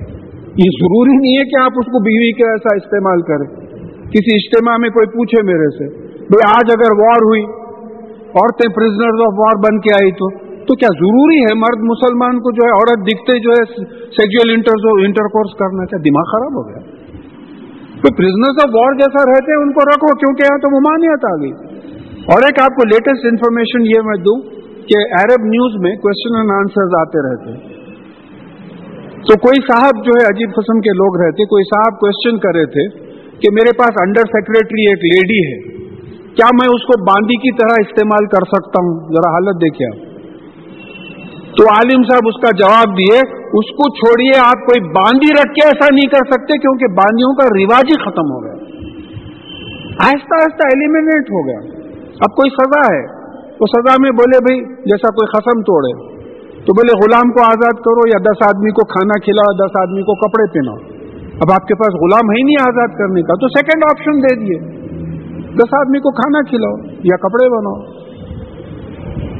یہ ضروری نہیں ہے کہ آپ اس کو بیوی کا ایسا استعمال کریں۔ کسی اجتماع میں کوئی پوچھے میرے سے، بھائی، آج اگر وار ہوئی، عورتیں پرزنر آف وار بن کے آئی تو تو کیا ضروری ہے مرد مسلمان کو جو ہے عورت دکھتے جو ہے سیکچل انٹر کورس کرنا کیا دماغ خراب ہو گیا۔ تو پرزنر آف وار جیسا رہتے ہیں، ان کو رکھو، کیونکہ یہاں تو ممانعت آ گئی۔ اور ایک آپ کو لیٹسٹ انفارمیشن یہ میں دوں کہ عرب نیوز میں کوشچن اینڈ آنسر آتے رہتے تو کوئی صاحب جو ہے عجیب قسم کے لوگ رہتے، کوئی صاحب کوشچن کر رہے تھے کہ میرے پاس انڈر سیکرٹری ایک لیڈی ہے، کیا میں اس کو باندی کی طرح استعمال کر سکتا ہوں؟ ذرا حالت دیکھیے تو عالم صاحب اس کا جواب دیے، اس کو چھوڑیے، آپ کوئی باندی رکھ کے ایسا نہیں کر سکتے کیونکہ باندیوں کا رواج ہی ختم ہو گیا۔ آہستہ آہستہ ایلیمنیٹ ہو گیا۔ اب کوئی سزا ہے؟ تو سزا میں بولے بھائی، جیسا کوئی قسم توڑے۔ تو بولے، غلام کو آزاد کرو یا دس آدمی کو کھانا کھلاؤ، دس آدمی کو کپڑے پہناؤ۔ اب آپ کے پاس غلام ہے نہیں آزاد کرنے کا، تو سیکنڈ آپشن دے دیے۔ دس آدمی کو کھانا کھلاؤ یا کپڑے بناؤ۔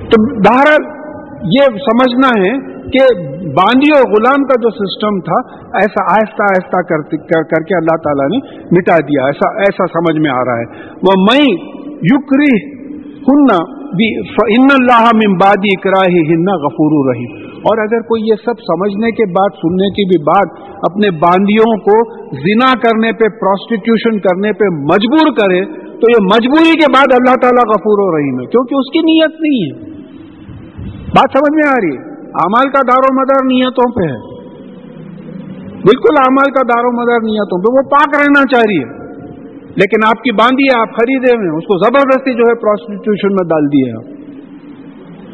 تو بہرحال یہ سمجھنا ہے کہ باندی اور غلام کا جو سسٹم تھا، ایسا آہستہ آہستہ کر کے اللہ تعالیٰ نے مٹا دیا۔ ایسا ایسا سمجھ میں آ رہا ہے۔ وہ میں یقری ہننا ان اللہ ممبادی اکراہ ہننا غفور رہی اور اگر کوئی یہ سب سمجھنے کے بعد، سننے کی بھی بات، اپنے باندیوں کو زنا کرنے پہ پروسٹیٹیوشن کرنے پہ مجبور کرے، تو یہ مجبوری کے بعد اللہ تعالیٰ غفور و رحیم ہے، کیونکہ اس کی نیت نہیں ہے۔ بات سمجھ میں آ رہی ہے؟ امال کا دار و مدار نیتوں پہ ہے۔ بالکل امال کا دار و مدار نیتوں پہ، وہ پاک رہنا چاہ رہی ہے۔ لیکن آپ کی باندھی ہے، آپ خریدے ہوئے اس کو زبردستی جو ہے پروسٹیٹیوشن میں ڈال دیے آپ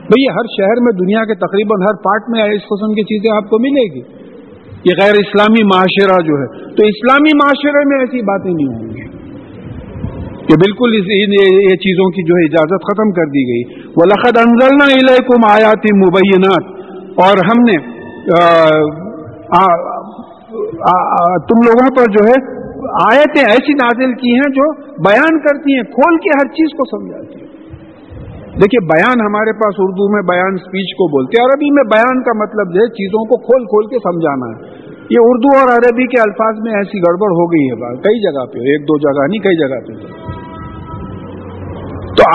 بھئی ہر شہر میں، دنیا کے تقریباً ہر پارٹ میں اس قسم کی چیزیں آپ کو ملے گی۔ یہ غیر اسلامی معاشرہ جو ہے۔ تو اسلامی معاشرے میں ایسی باتیں نہیں ہوں گی۔ کہ بالکل یہ چیزوں کی جو ہے اجازت ختم کر دی گئی۔ وہ لقد انزلنا الیکم آیاتی مبینات اور ہم نے تم لوگوں پر جو ہے آیتیں ایسی نازل کی ہیں جو بیان کرتی ہیں، کھول کے ہر چیز کو سمجھاتی ہیں۔ دیکھیے، بیان ہمارے پاس اردو میں بیان سپیچ کو بولتے ہیں، عربی میں بیان کا مطلب ہے، چیزوں کو کھول کھول کے سمجھانا ہے۔ یہ اردو اور عربی کے الفاظ میں ایسی گڑبڑ ہو گئی ہے کئی جگہ پہ، ایک دو جگہ نہیں، کئی جگہ پہ۔ تو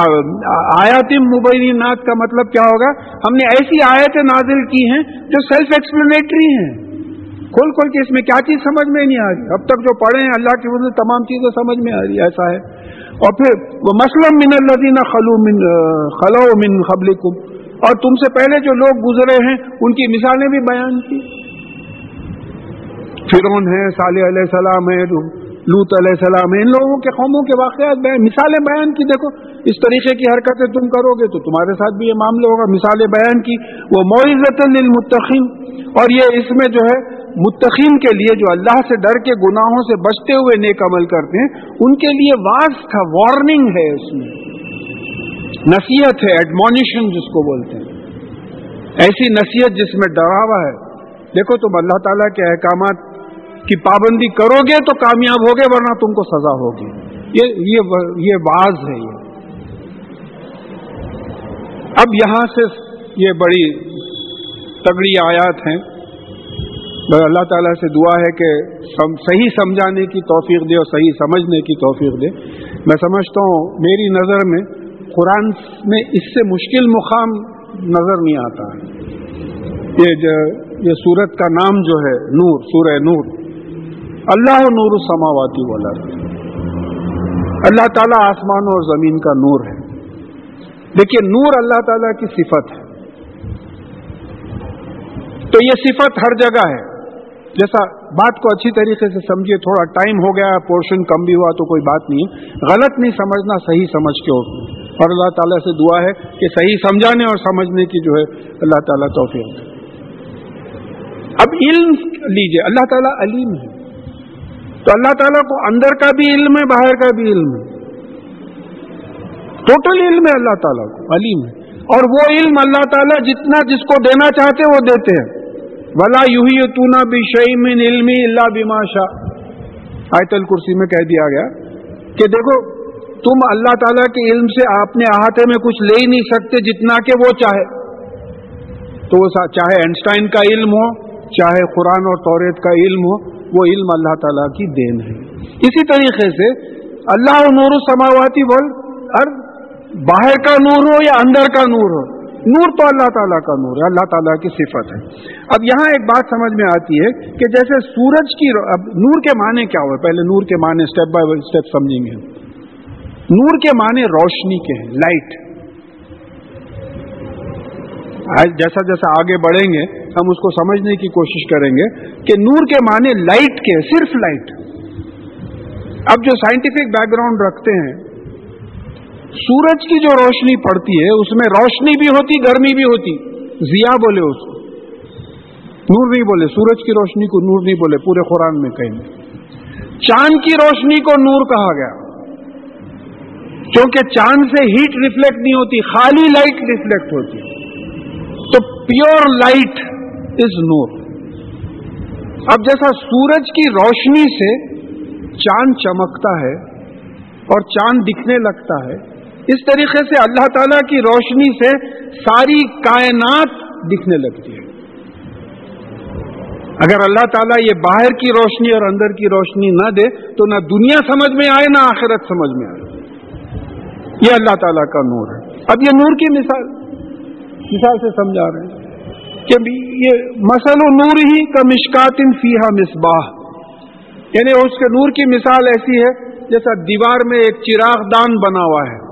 آیات مبینات کا مطلب کیا ہوگا؟ ہم نے ایسی آیتیں نازل کی ہیں جو سیلف ایکسپلینیٹری ہیں۔ کھول کھول کے اس میں کیا چیز سمجھ میں نہیں آ رہی؟ اب تک جو پڑھے ہیں اللہ کی وجہ تمام چیزیں سمجھ میں آ رہی، ایسا ہے۔ اور پھر، وہ مسلم من الدین خلو من خلو من خبل اور تم سے پہلے جو لوگ گزرے ہیں، ان کی مثالیں بھی بیان کی۔ فرون ہے، صالح علیہ السلام ہے لوت علیہ السلام ہے، ان لوگوں کے قوموں کے واقعات بیان، مثالیں بیان کی۔ دیکھو، اس طریقے کی حرکتیں تم کرو گے تو تمہارے ساتھ بھی یہ معاملہ ہوگا۔ مثالیں بیان کی۔ وہ معزت للمتقین۔ اور یہ اس میں جو ہے متقین کے لیے جو اللہ سے ڈر کے گناہوں سے بچتے ہوئے نیک عمل کرتے ہیں، ان کے لیے واز تھا وارننگ ہے اس میں۔ نصیحت ہے ایڈمونیشن جس کو بولتے ہیں۔ ایسی نصیحت جس میں ڈراوا ہے۔ دیکھو تم اللہ تعالیٰ کے احکامات کی پابندی کرو گے تو کامیاب ہوگے، ورنہ تم کو سزا ہوگی۔ یہ یہ یہ باز ہے یہ۔ اب یہاں سے یہ بڑی تگڑی آیات ہیں۔ بس اللہ تعالیٰ سے دعا ہے کہ صحیح سمجھانے کی توفیق دے اور صحیح سمجھنے کی توفیق دے۔ میں سمجھتا ہوں میری نظر میں قرآن میں اس سے مشکل مقام نظر نہیں آتا۔ ہے یہ یہ سورت کا نام جو ہے نور، سورہ نور۔ اللہ نور سماواتی والا اللہ تعالیٰ آسمان اور زمین کا نور ہے۔ دیکھیے، نور اللہ تعالیٰ کی صفت ہے۔ تو یہ صفت ہر جگہ ہے۔ جیسا بات کو اچھی طریقے سے سمجھیے، تھوڑا ٹائم ہو گیا پورشن کم بھی ہوا تو کوئی بات نہیں۔ غلط نہیں سمجھنا، صحیح سمجھ کے ہو۔ اور اللہ تعالیٰ سے دعا ہے کہ صحیح سمجھانے اور سمجھنے کی جو ہے، اللہ تعالیٰ توفیق دے۔ اب علم لیجیے، اللہ تعالیٰ علیم ہے۔ تو اللہ تعالیٰ کو اندر کا بھی علم ہے، باہر کا بھی علم ہے۔ ٹوٹل علم ہے اللہ تعالیٰ کو، علیم ہے۔ اور وہ علم اللہ تعالیٰ جتنا جس کو دینا چاہتے وہ دیتے ہیں۔ ولا یوہی تونا بھی من علمی اللہ بما شاہ آیت الکرسی میں کہہ دیا گیا کہ دیکھو، تم اللہ تعالیٰ کے علم سے اپنے احاطے میں کچھ لے ہی نہیں سکتے جتنا کہ وہ چاہے۔ تو چاہے اینسٹائن کا علم ہو، چاہے قرآن اور توریت کا علم ہو، وہ علم اللہ تعالیٰ کی دین ہے۔ اسی طریقے سے اللہ نور سماواتی بول اور باہر کا نور ہو یا اندر کا نور ہو نور تو اللہ تعالیٰ کا نور ہے، اللہ تعالیٰ کی صفت ہے۔ اب یہاں ایک بات سمجھ میں آتی ہے کہ جیسے سورج کی اب نور کے معنی کیا ہوئے؟ پہلے نور کے معنی اسٹیپ بائی اسٹیپ سمجھیں گے۔ نور کے معنی روشنی کے ہیں لائٹ جیسا جیسا آگے بڑھیں گے، ہم اس کو سمجھنے کی کوشش کریں گے کہ نور کے معنی لائٹ کے صرف لائٹ اب جو سائنٹیفک بیک گراؤنڈ رکھتے ہیں سورج کی جو روشنی پڑتی ہے، اس میں روشنی بھی ہوتی، گرمی بھی ہوتی۔ ضیا بولے اس کو۔ نور نہیں بولے، سورج کی روشنی کو نور نہیں بولے، پورے قرآن میں کہیں۔ چاند کی روشنی کو نور کہا گیا۔ کیونکہ چاند سے ہیٹ ریفلیکٹ نہیں ہوتی، خالی لائٹ ریفلیکٹ ہوتی۔ تو پیور لائٹ از نور۔ اب جیسا سورج کی روشنی سے چاند چمکتا ہے اور چاند دکھنے لگتا ہے اس طریقے سے اللہ تعالی کی روشنی سے ساری کائنات دکھنے لگتی ہے۔ اگر اللہ تعالیٰ یہ باہر کی روشنی اور اندر کی روشنی نہ دے، تو نہ دنیا سمجھ میں آئے، نہ آخرت سمجھ میں آئے۔ یہ اللہ تعالیٰ کا نور ہے۔ اب یہ نور کی مثال مثال سے سمجھا رہے ہیں کہ یہ مسل و نور ہی کا مشکات فیحا مصباح۔ یعنی اس کے نور کی مثال ایسی ہے جیسا دیوار میں ایک چراغ دان بنا ہوا ہے۔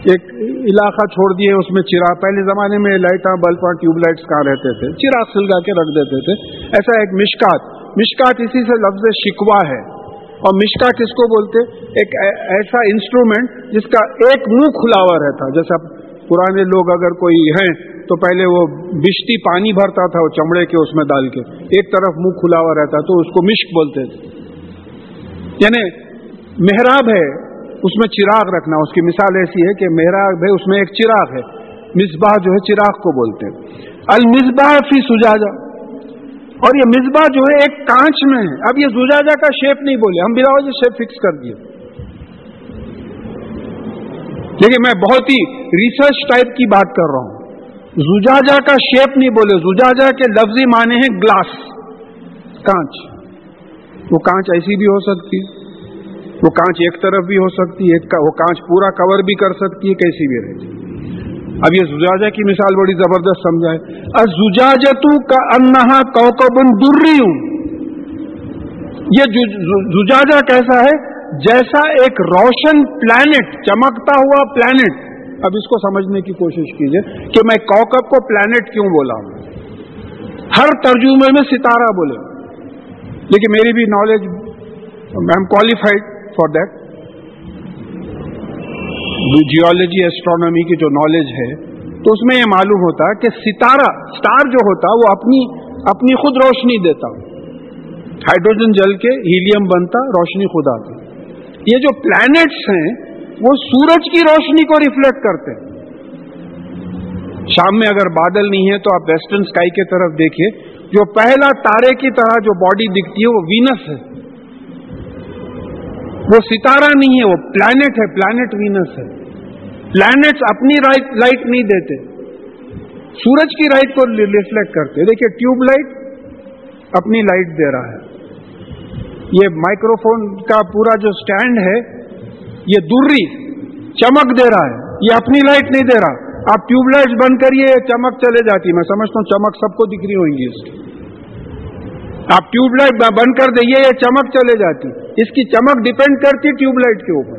ایک علاقہ چھوڑ دیے، اس میں چراغ، پہلے زمانے میں لائٹاں، بلباں، ٹیوب لائٹس کہاں رہتے تھے؟ چراغ سلگا کے رکھ دیتے تھے۔ ایسا ایک مشکات۔ مشکات اسی سے لفظ شکوا ہے۔ اور مشکا کس کو بولتے؟ ایک ایسا انسٹرومنٹ جس کا ایک منہ کھلا ہوا رہتا۔ جیسا پرانے لوگ اگر کوئی ہیں تو پہلے وہ بشتی پانی بھرتا تھا، وہ چمڑے کے اس میں ڈال کے۔ ایک طرف منہ کھلا ہوا رہتا تو اس کو مشک بولتے تھے۔ یعنی محراب ہے۔ اس میں چراغ رکھنا، اس کی مثال ایسی ہے کہ محراب ہے اس میں ایک چراغ ہے۔ مصباح جو ہے چراغ کو بولتے ہیں۔ المصباح فی سجاجا اور یہ مصباح جو ہے ایک کانچ میں ہے۔ اب یہ زجاجا کا شیپ نہیں بولے۔ ہم بلا وجہ شیپ فکس کر دیے۔ لیکن میں بہت ہی ریسرچ ٹائپ کی بات کر رہا ہوں۔ زجاجا کا شیپ نہیں بولے۔ زجاجا کے لفظی معنی ہیں گلاس کانچ۔ وہ کانچ ایسی بھی ہو سکتی وہ کانچ ایک طرف بھی ہو سکتی ہے وہ کانچ پورا کور بھی کر سکتی ہے، کیسی بھی رہتی اب یہ زجاجہ کی مثال بڑی زبردست سمجھائے زجاجتو کا انہا کوکبن دری ہوں یہ زجاجہ کیسا ہے؟ جیسا ایک روشن پلانٹ چمکتا ہوا پلانٹ اب اس کو سمجھنے کی کوشش کیجیے کہ میں کوکب کو پلانٹ کیوں بولا ہوں ہر ترجمے میں ستارہ بولے۔ لیکن میری بھی knowledge I am qualified for that geology astronomy کی جو نالج ہے، تو اس میں یہ معلوم ہوتا کہ ستارہ سٹار جو ہوتا وہ اپنی اپنی خود روشنی دیتا۔ ہائیڈروجن جل کے ہیلیم بنتا، روشنی خود آتی۔ یہ جو پلانٹس ہیں، وہ سورج کی روشنی کو ریفلیکٹ کرتے۔ ہیں شام میں اگر بادل نہیں ہے تو آپ ویسٹرن اسکائی کی طرف دیکھیے، جو پہلا تارے کی طرح جو باڈی دکھتی ہے، وہ وینس ہے۔ وہ ستارہ نہیں ہے، وہ پلانٹ ہے پلانٹ وینس ہے۔ پلانٹس اپنی لائٹ نہیں دیتے۔ سورج کی لائٹ کو ریفلیکٹ کرتے۔ دیکھیے ٹیوب لائٹ اپنی لائٹ دے رہا ہے۔ یہ مائکرو فون کا پورا جو سٹینڈ ہے، یہ دوری چمک دے رہا ہے۔ یہ اپنی لائٹ نہیں دے رہا۔ آپ ٹیوب لائٹ بند کریے، چمک چلے جاتی۔ میں سمجھتا ہوں چمک سب کو دکھ رہی ہوئی اس کی۔ آپ ٹیوب لائٹ بند کر دئیے یہ چمک چلے جاتی۔ اس کی چمک ڈپینڈ کرتی ٹیوب لائٹ کے اوپر۔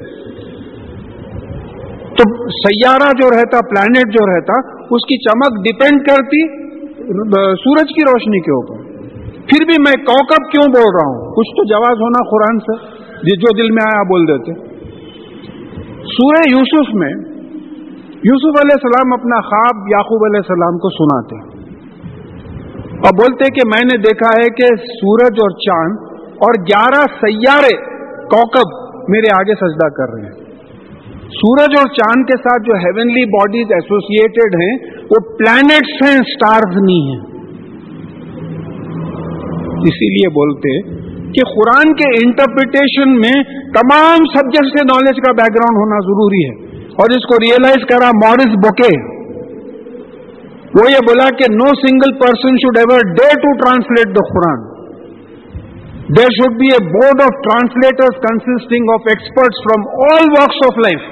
تو سیارہ جو رہتا، پلانٹ جو رہتا، اس کی چمک ڈپینڈ کرتی سورج کی روشنی کے اوپر۔ پھر بھی میں کوکب کیوں بول رہا ہوں؟ کچھ تو جواز ہونا قرآن سے، جو دل میں آیا بول دیتے۔ سورہ یوسف میں یوسف علیہ السلام اپنا خواب یعقوب علیہ السلام کو سناتے۔ ہیں اور بولتے کہ میں نے دیکھا ہے کہ سورج اور چاند اور گیارہ سیارے کوکب میرے آگے سجدہ کر رہے ہیں۔ سورج اور چاند کے ساتھ جو ہیونلی باڈیز ایسوسیٹڈ ہیں، وہ پلانٹس ہیں سٹارز نہیں ہیں۔ اسی لیے بولتے کہ قرآن کے انٹرپریٹیشن میں تمام سبجیکٹ سے نالج کا بیک گراؤنڈ ہونا ضروری ہے۔ اور اس کو ریئلائز کرا مورس بوکے۔ وہ یہ بولا کہ no single person should ever dare to translate the Quran there should be a board of translator consisting of experts from all walks of life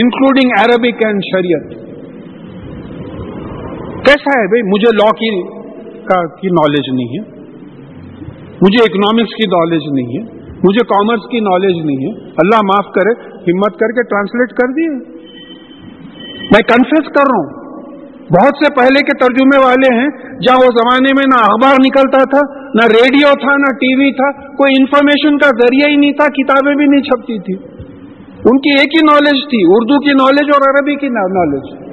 including Arabic and شریعت کیسا ہے بھائی مجھے لا کی کی نالج نہیں ہے مجھے اکنامکس کی نالج نہیں ہے مجھے کامرس کی نالج نہیں ہے اللہ معاف کرے ہمت کر کے ٹرانسلیٹ کر دیے میں کنفیس کر رہا ہوں بہت سے پہلے کے ترجمے والے ہیں، جہاں وہ زمانے میں نہ اخبار نکلتا تھا، نہ ریڈیو تھا، نہ ٹی وی تھا، کوئی انفارمیشن کا ذریعہ ہی نہیں تھا، کتابیں بھی نہیں چھپتی تھی۔ ان کی ایک ہی نالج تھی، اردو کی نالج اور عربی کی نالج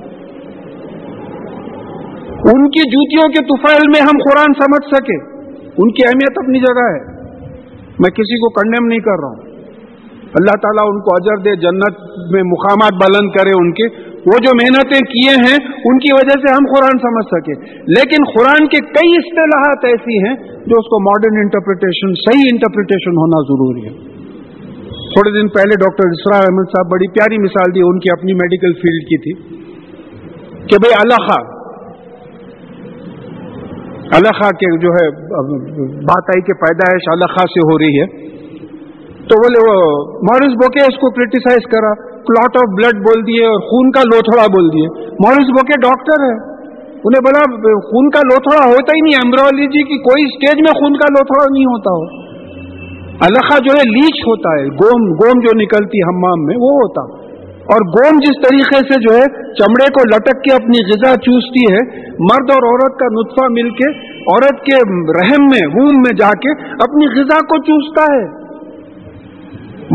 ان کی جوتیوں کے طفیل میں ہم قرآن سمجھ سکے۔ ان کی اہمیت اپنی جگہ ہے۔ میں کسی کو کنڈیم نہیں کر رہا ہوں۔ اللہ تعالیٰ ان کو اجر دے، جنت میں مقامات بلند کرے ان کے۔ وہ جو محنتیں کیے ہیں، ان کی وجہ سے ہم قرآن سمجھ سکے لیکن قرآن کے کئی اصطلاحات ایسی ہیں جو اس کو ماڈرن انٹرپریٹیشن صحیح انٹرپریٹیشن ہونا ضروری ہے۔ تھوڑے دن پہلے ڈاکٹر اسرا احمد صاحب بڑی پیاری مثال دی، ان کی اپنی میڈیکل فیلڈ کی تھی کہ بھائی اللہ اللہ کے جو ہے بات آئی کہ پیدائش اللہ سے ہو رہی ہے۔ تو بولے وہ مورس بوکے اس کو کرٹیسائز کرا کلاٹ آف بلڈ بول دیے اور خون کا لوتھڑا بول دیے۔ مورس بوکے ڈاکٹر ہے۔ انہیں بولا، خون کا لوتھڑا ہوتا ہی نہیں ایمبرولوجی کی کوئی اسٹیج میں خون کا لوتھڑا نہیں ہوتا ہو۔ الخا جو ہے لیچ ہوتا ہے، گوم گوم جو نکلتی ہمام میں، وہ ہوتا۔ اور گوم جس طریقے سے جو ہے، چمڑے کو لٹک کے اپنی غذا چوستی ہے، مرد اور عورت کا نطفہ مل کے، عورت کے رحم میں، ووم میں جا کے اپنی غذا کو چوستا ہے۔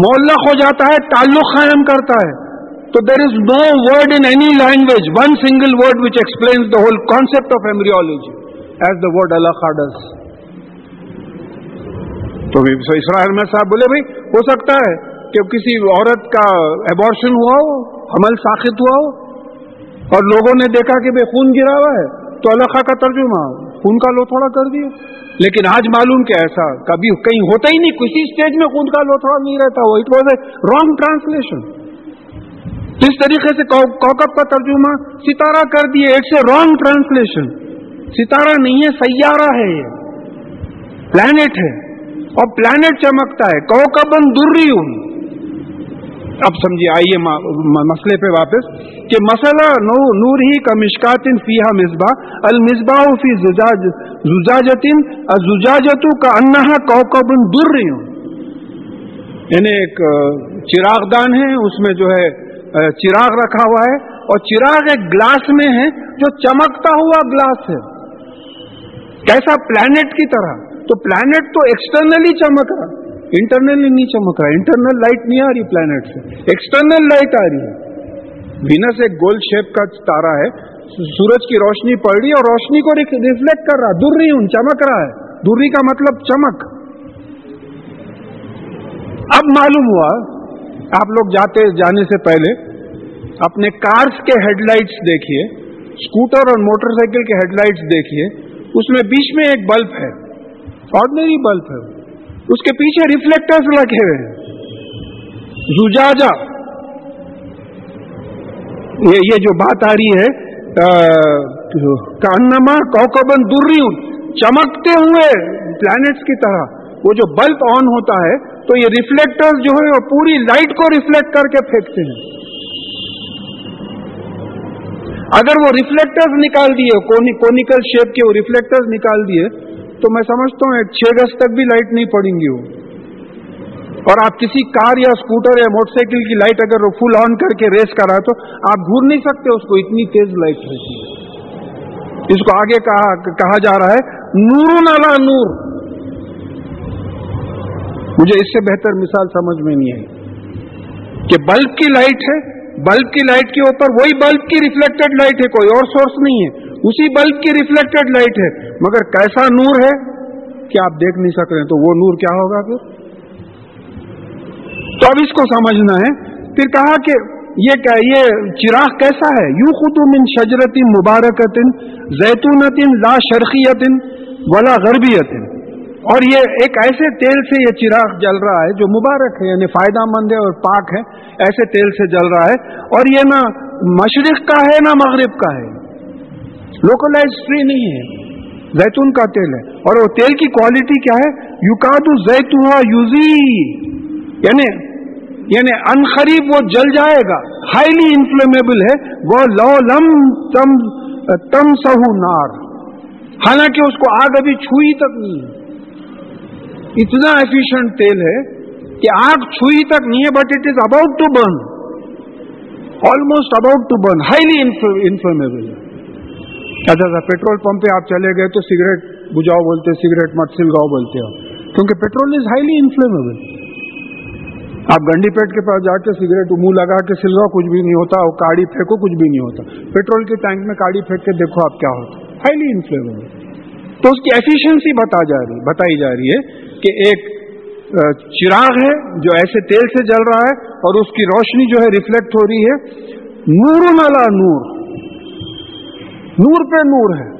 معلق ہو جاتا ہے، تعلق قائم کرتا ہے۔ تو there is no word in any language one single word which explains the whole concept of embryology as the word Allah خاڈس تو اسرائیل میں صاحب، بولے بھائی، ہو سکتا ہے کہ کسی عورت کا ایبارشن ہوا ہو حمل ساخت ہوا ہو اور لوگوں نے دیکھا کہ بھائی خون گرا ہوا ہے۔ تو اللہ کا ترجمہ خون کا لو تھوڑا کر دیا۔ لیکن آج معلوم کہ ایسا کبھی کہیں ہوتا ہی نہیں، کسی اسٹیج میں خود کا لوتھڑا نہیں رہتا وہ it was a wrong translation جس طریقے سے کوکب کا ترجمہ ستارہ کر دیے اٹس اے رانگ ٹرانسلیشن ستارہ نہیں ہے، سیارہ ہے یہ۔ پلانٹ ہے۔ اور پلانٹ چمکتا ہے۔ کوکبن دری ہوں اب سمجھیے، آئیے مسئلے پہ واپس، کہ مسئلہ نور ہی کا مشکات فیحا مصباح، المصباح فی زجاجتن زجاجتو کا انہا کوکب در رہی ہوں یعنی ایک چراغ دان ہے اس میں جو ہے چراغ رکھا ہوا ہے، اور چراغ ایک گلاس میں ہے، جو چمکتا ہوا گلاس ہے۔ کیسا پلانٹ کی طرح؟ تو پلانٹ تو ایکسٹرنلی چمک رہا۔ انٹرنلی نہیں چمک رہا انٹرنل لائٹ نہیں آ رہی پلانٹ سے ایکسٹرنل لائٹ آ رہی ہے وینس ایک گولڈ شیپ کا تارا ہے سورج کی روشنی پڑ رہی ہے اور روشنی کو ریفلیکٹ کر رہا دور رہی ہوں چمک رہا ہے دوری کا مطلب چمک اب معلوم ہوا آپ لوگ جاتے جانے سے پہلے اپنے کارس کے ہیڈ لائٹس دیکھیے اسکوٹر اور موٹر سائیکل کے ہیڈ لائٹس دیکھیے اس میں بیچ میں ایک بلب ہے آرڈنری بلب ہے اس کے پیچھے ریفلیکٹرز لگے ہوئے ہیں۔ زجاجا یہ جو بات آ رہی ہے کانما کوکبن دری چمکتے ہوئے پلانٹس کی طرح۔ وہ جو بلب آن ہوتا ہے، تو یہ ریفلیکٹر جو ہے وہ پوری لائٹ کو ریفلیکٹ کر کے پھینکتے ہیں۔ اگر وہ ریفلیکٹر نکال دیے کونیکل شیپ کے وہ ریفلیکٹر نکال دیے تو میں سمجھتا ہوں چھ گز تک بھی لائٹ نہیں پڑیں گی وہ۔ اور آپ کسی کار یا اسکوٹر یا موٹر سائیکل کی لائٹ اگر فل آن کر کے ریس کرا تو آپ گھور نہیں سکتے اس کو اتنی تیز لائٹ رہتی ہے۔ اس کو آگے کہا کہا جا رہا ہے نور نالا نور۔ مجھے اس سے بہتر مثال سمجھ میں نہیں آئی۔ کہ بلب کی لائٹ ہے، بلب کی لائٹ کے اوپر وہی بلب کی ریفلیکٹڈ لائٹ ہے، کوئی اور سورس نہیں ہے۔ اسی بلب کی ریفلیکٹڈ لائٹ ہے۔ مگر کیسا نور ہے کہ آپ دیکھ نہیں سک رہے تو وہ نور کیا ہوگا پھر؟ تو اب اس کو سمجھنا ہے۔ پھر کہا کہ یہ کیا یہ چراغ کیسا ہے؟ یو خود من شجرت مبارکت زیتونت لا شرخیت ولا غربیت اور یہ ایک ایسے تیل سے یہ چراغ جل رہا ہے جو مبارک ہے یعنی فائدہ مند ہے اور پاک ہے، ایسے تیل سے جل رہا ہے۔ اور یہ نہ مشرق کا ہے، نہ مغرب کا ہے۔ لوکلائز فری نہیں ہے۔ زیتون کا تیل ہے۔ اور وہ تیل کی کوالٹی کیا ہے؟ یو کادو زیتون یوزی یعنی یعنی انخریب وہ جل جائے گا۔ ہائیلی انفلیمیبل ہے۔ وہ لو لم تم تم سہو نار۔ حالانکہ اس کو آگ ابھی چھوئی تک نہیں ہے۔ اتنا ایفیشنٹ تیل ہے کہ آگ چھوئی تک نہیں ہے but it is about to burn almost about to burn high inflammable ہے۔ اچھا اچھا پیٹرول پمپ پہ آپ چلے گئے تو سگریٹ بجاؤ بولتے سگریٹ مت سلگاؤ بولتے ہو کیونکہ پیٹرول از ہائیلی انفلیمیبل آپ گنڈی پیٹ کے پاس جا کے سگریٹ منہ لگا کے سلگاؤ کچھ بھی نہیں ہوتا، اور کاڑی پھینکو، کچھ بھی نہیں ہوتا۔ پیٹرول کے ٹینک میں کاڑی پھینک کے دیکھو آپ کیا ہوتا۔ ہائیلی انفلیمیبل تو اس کی ایفیشنسی بتا جا رہی، بتائی جا رہی ہے کہ ایک چراغ ہے جو ایسے تیل سے جل رہا ہے اور اس کی روشنی جو ہے ریفلیکٹ ہو رہی ہے۔ نور نالا نور۔ نور پہ نور ہے۔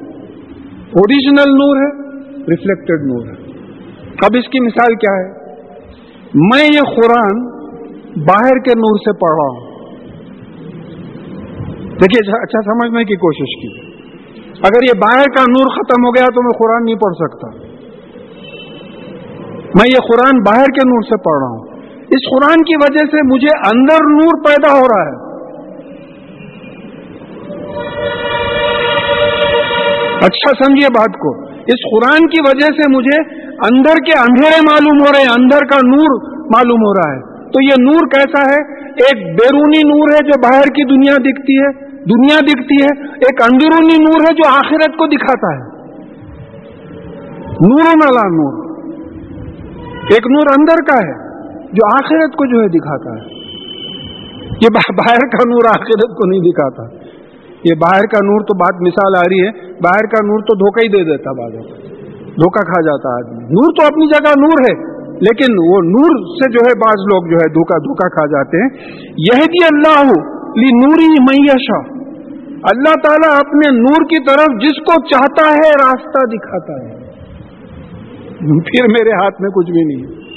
اوریجنل نور ہے ریفلیکٹڈ نور ہے۔ اب اس کی مثال کیا ہے؟ میں یہ قرآن باہر کے نور سے پڑھ رہا ہوں۔ دیکھیے اچھا سمجھنے کی کوشش کی۔ اگر یہ باہر کا نور ختم ہو گیا تو میں قرآن نہیں پڑھ سکتا۔ میں یہ قرآن باہر کے نور سے پڑھ رہا ہوں۔ اس قرآن کی وجہ سے مجھے اندر نور پیدا ہو رہا ہے۔ اچھا سمجھیے بات کو۔ اس قرآن کی وجہ سے مجھے اندر کے اندھیرے معلوم ہو رہے ہیں، اندر کا نور معلوم ہو رہا ہے۔ تو یہ نور کیسا ہے؟ ایک بیرونی نور ہے جو باہر کی دنیا دکھتی ہے، دنیا دکھتی ہے۔ ایک اندرونی نور ہے جو آخرت کو دکھاتا ہے۔ نور نالا نور۔ ایک نور اندر کا ہے جو آخرت کو جو ہے دکھاتا ہے۔ یہ باہر کا نور آخرت کو نہیں دکھاتا۔ یہ باہر کا نور تو بات مثال آ رہی ہے، باہر کا نور تو دھوکہ ہی دے دیتا بعد دھوکہ کھا جاتا آدمی۔ نور تو اپنی جگہ نور ہے، لیکن وہ نور سے جو ہے بعض لوگ جو ہے دھوکہ دھوکا کھا جاتے ہیں۔ یہ بھی اللہ لی نوری میشا اللہ تعالیٰ اپنے نور کی طرف جس کو چاہتا ہے راستہ دکھاتا ہے۔ پھر میرے ہاتھ میں کچھ بھی نہیں۔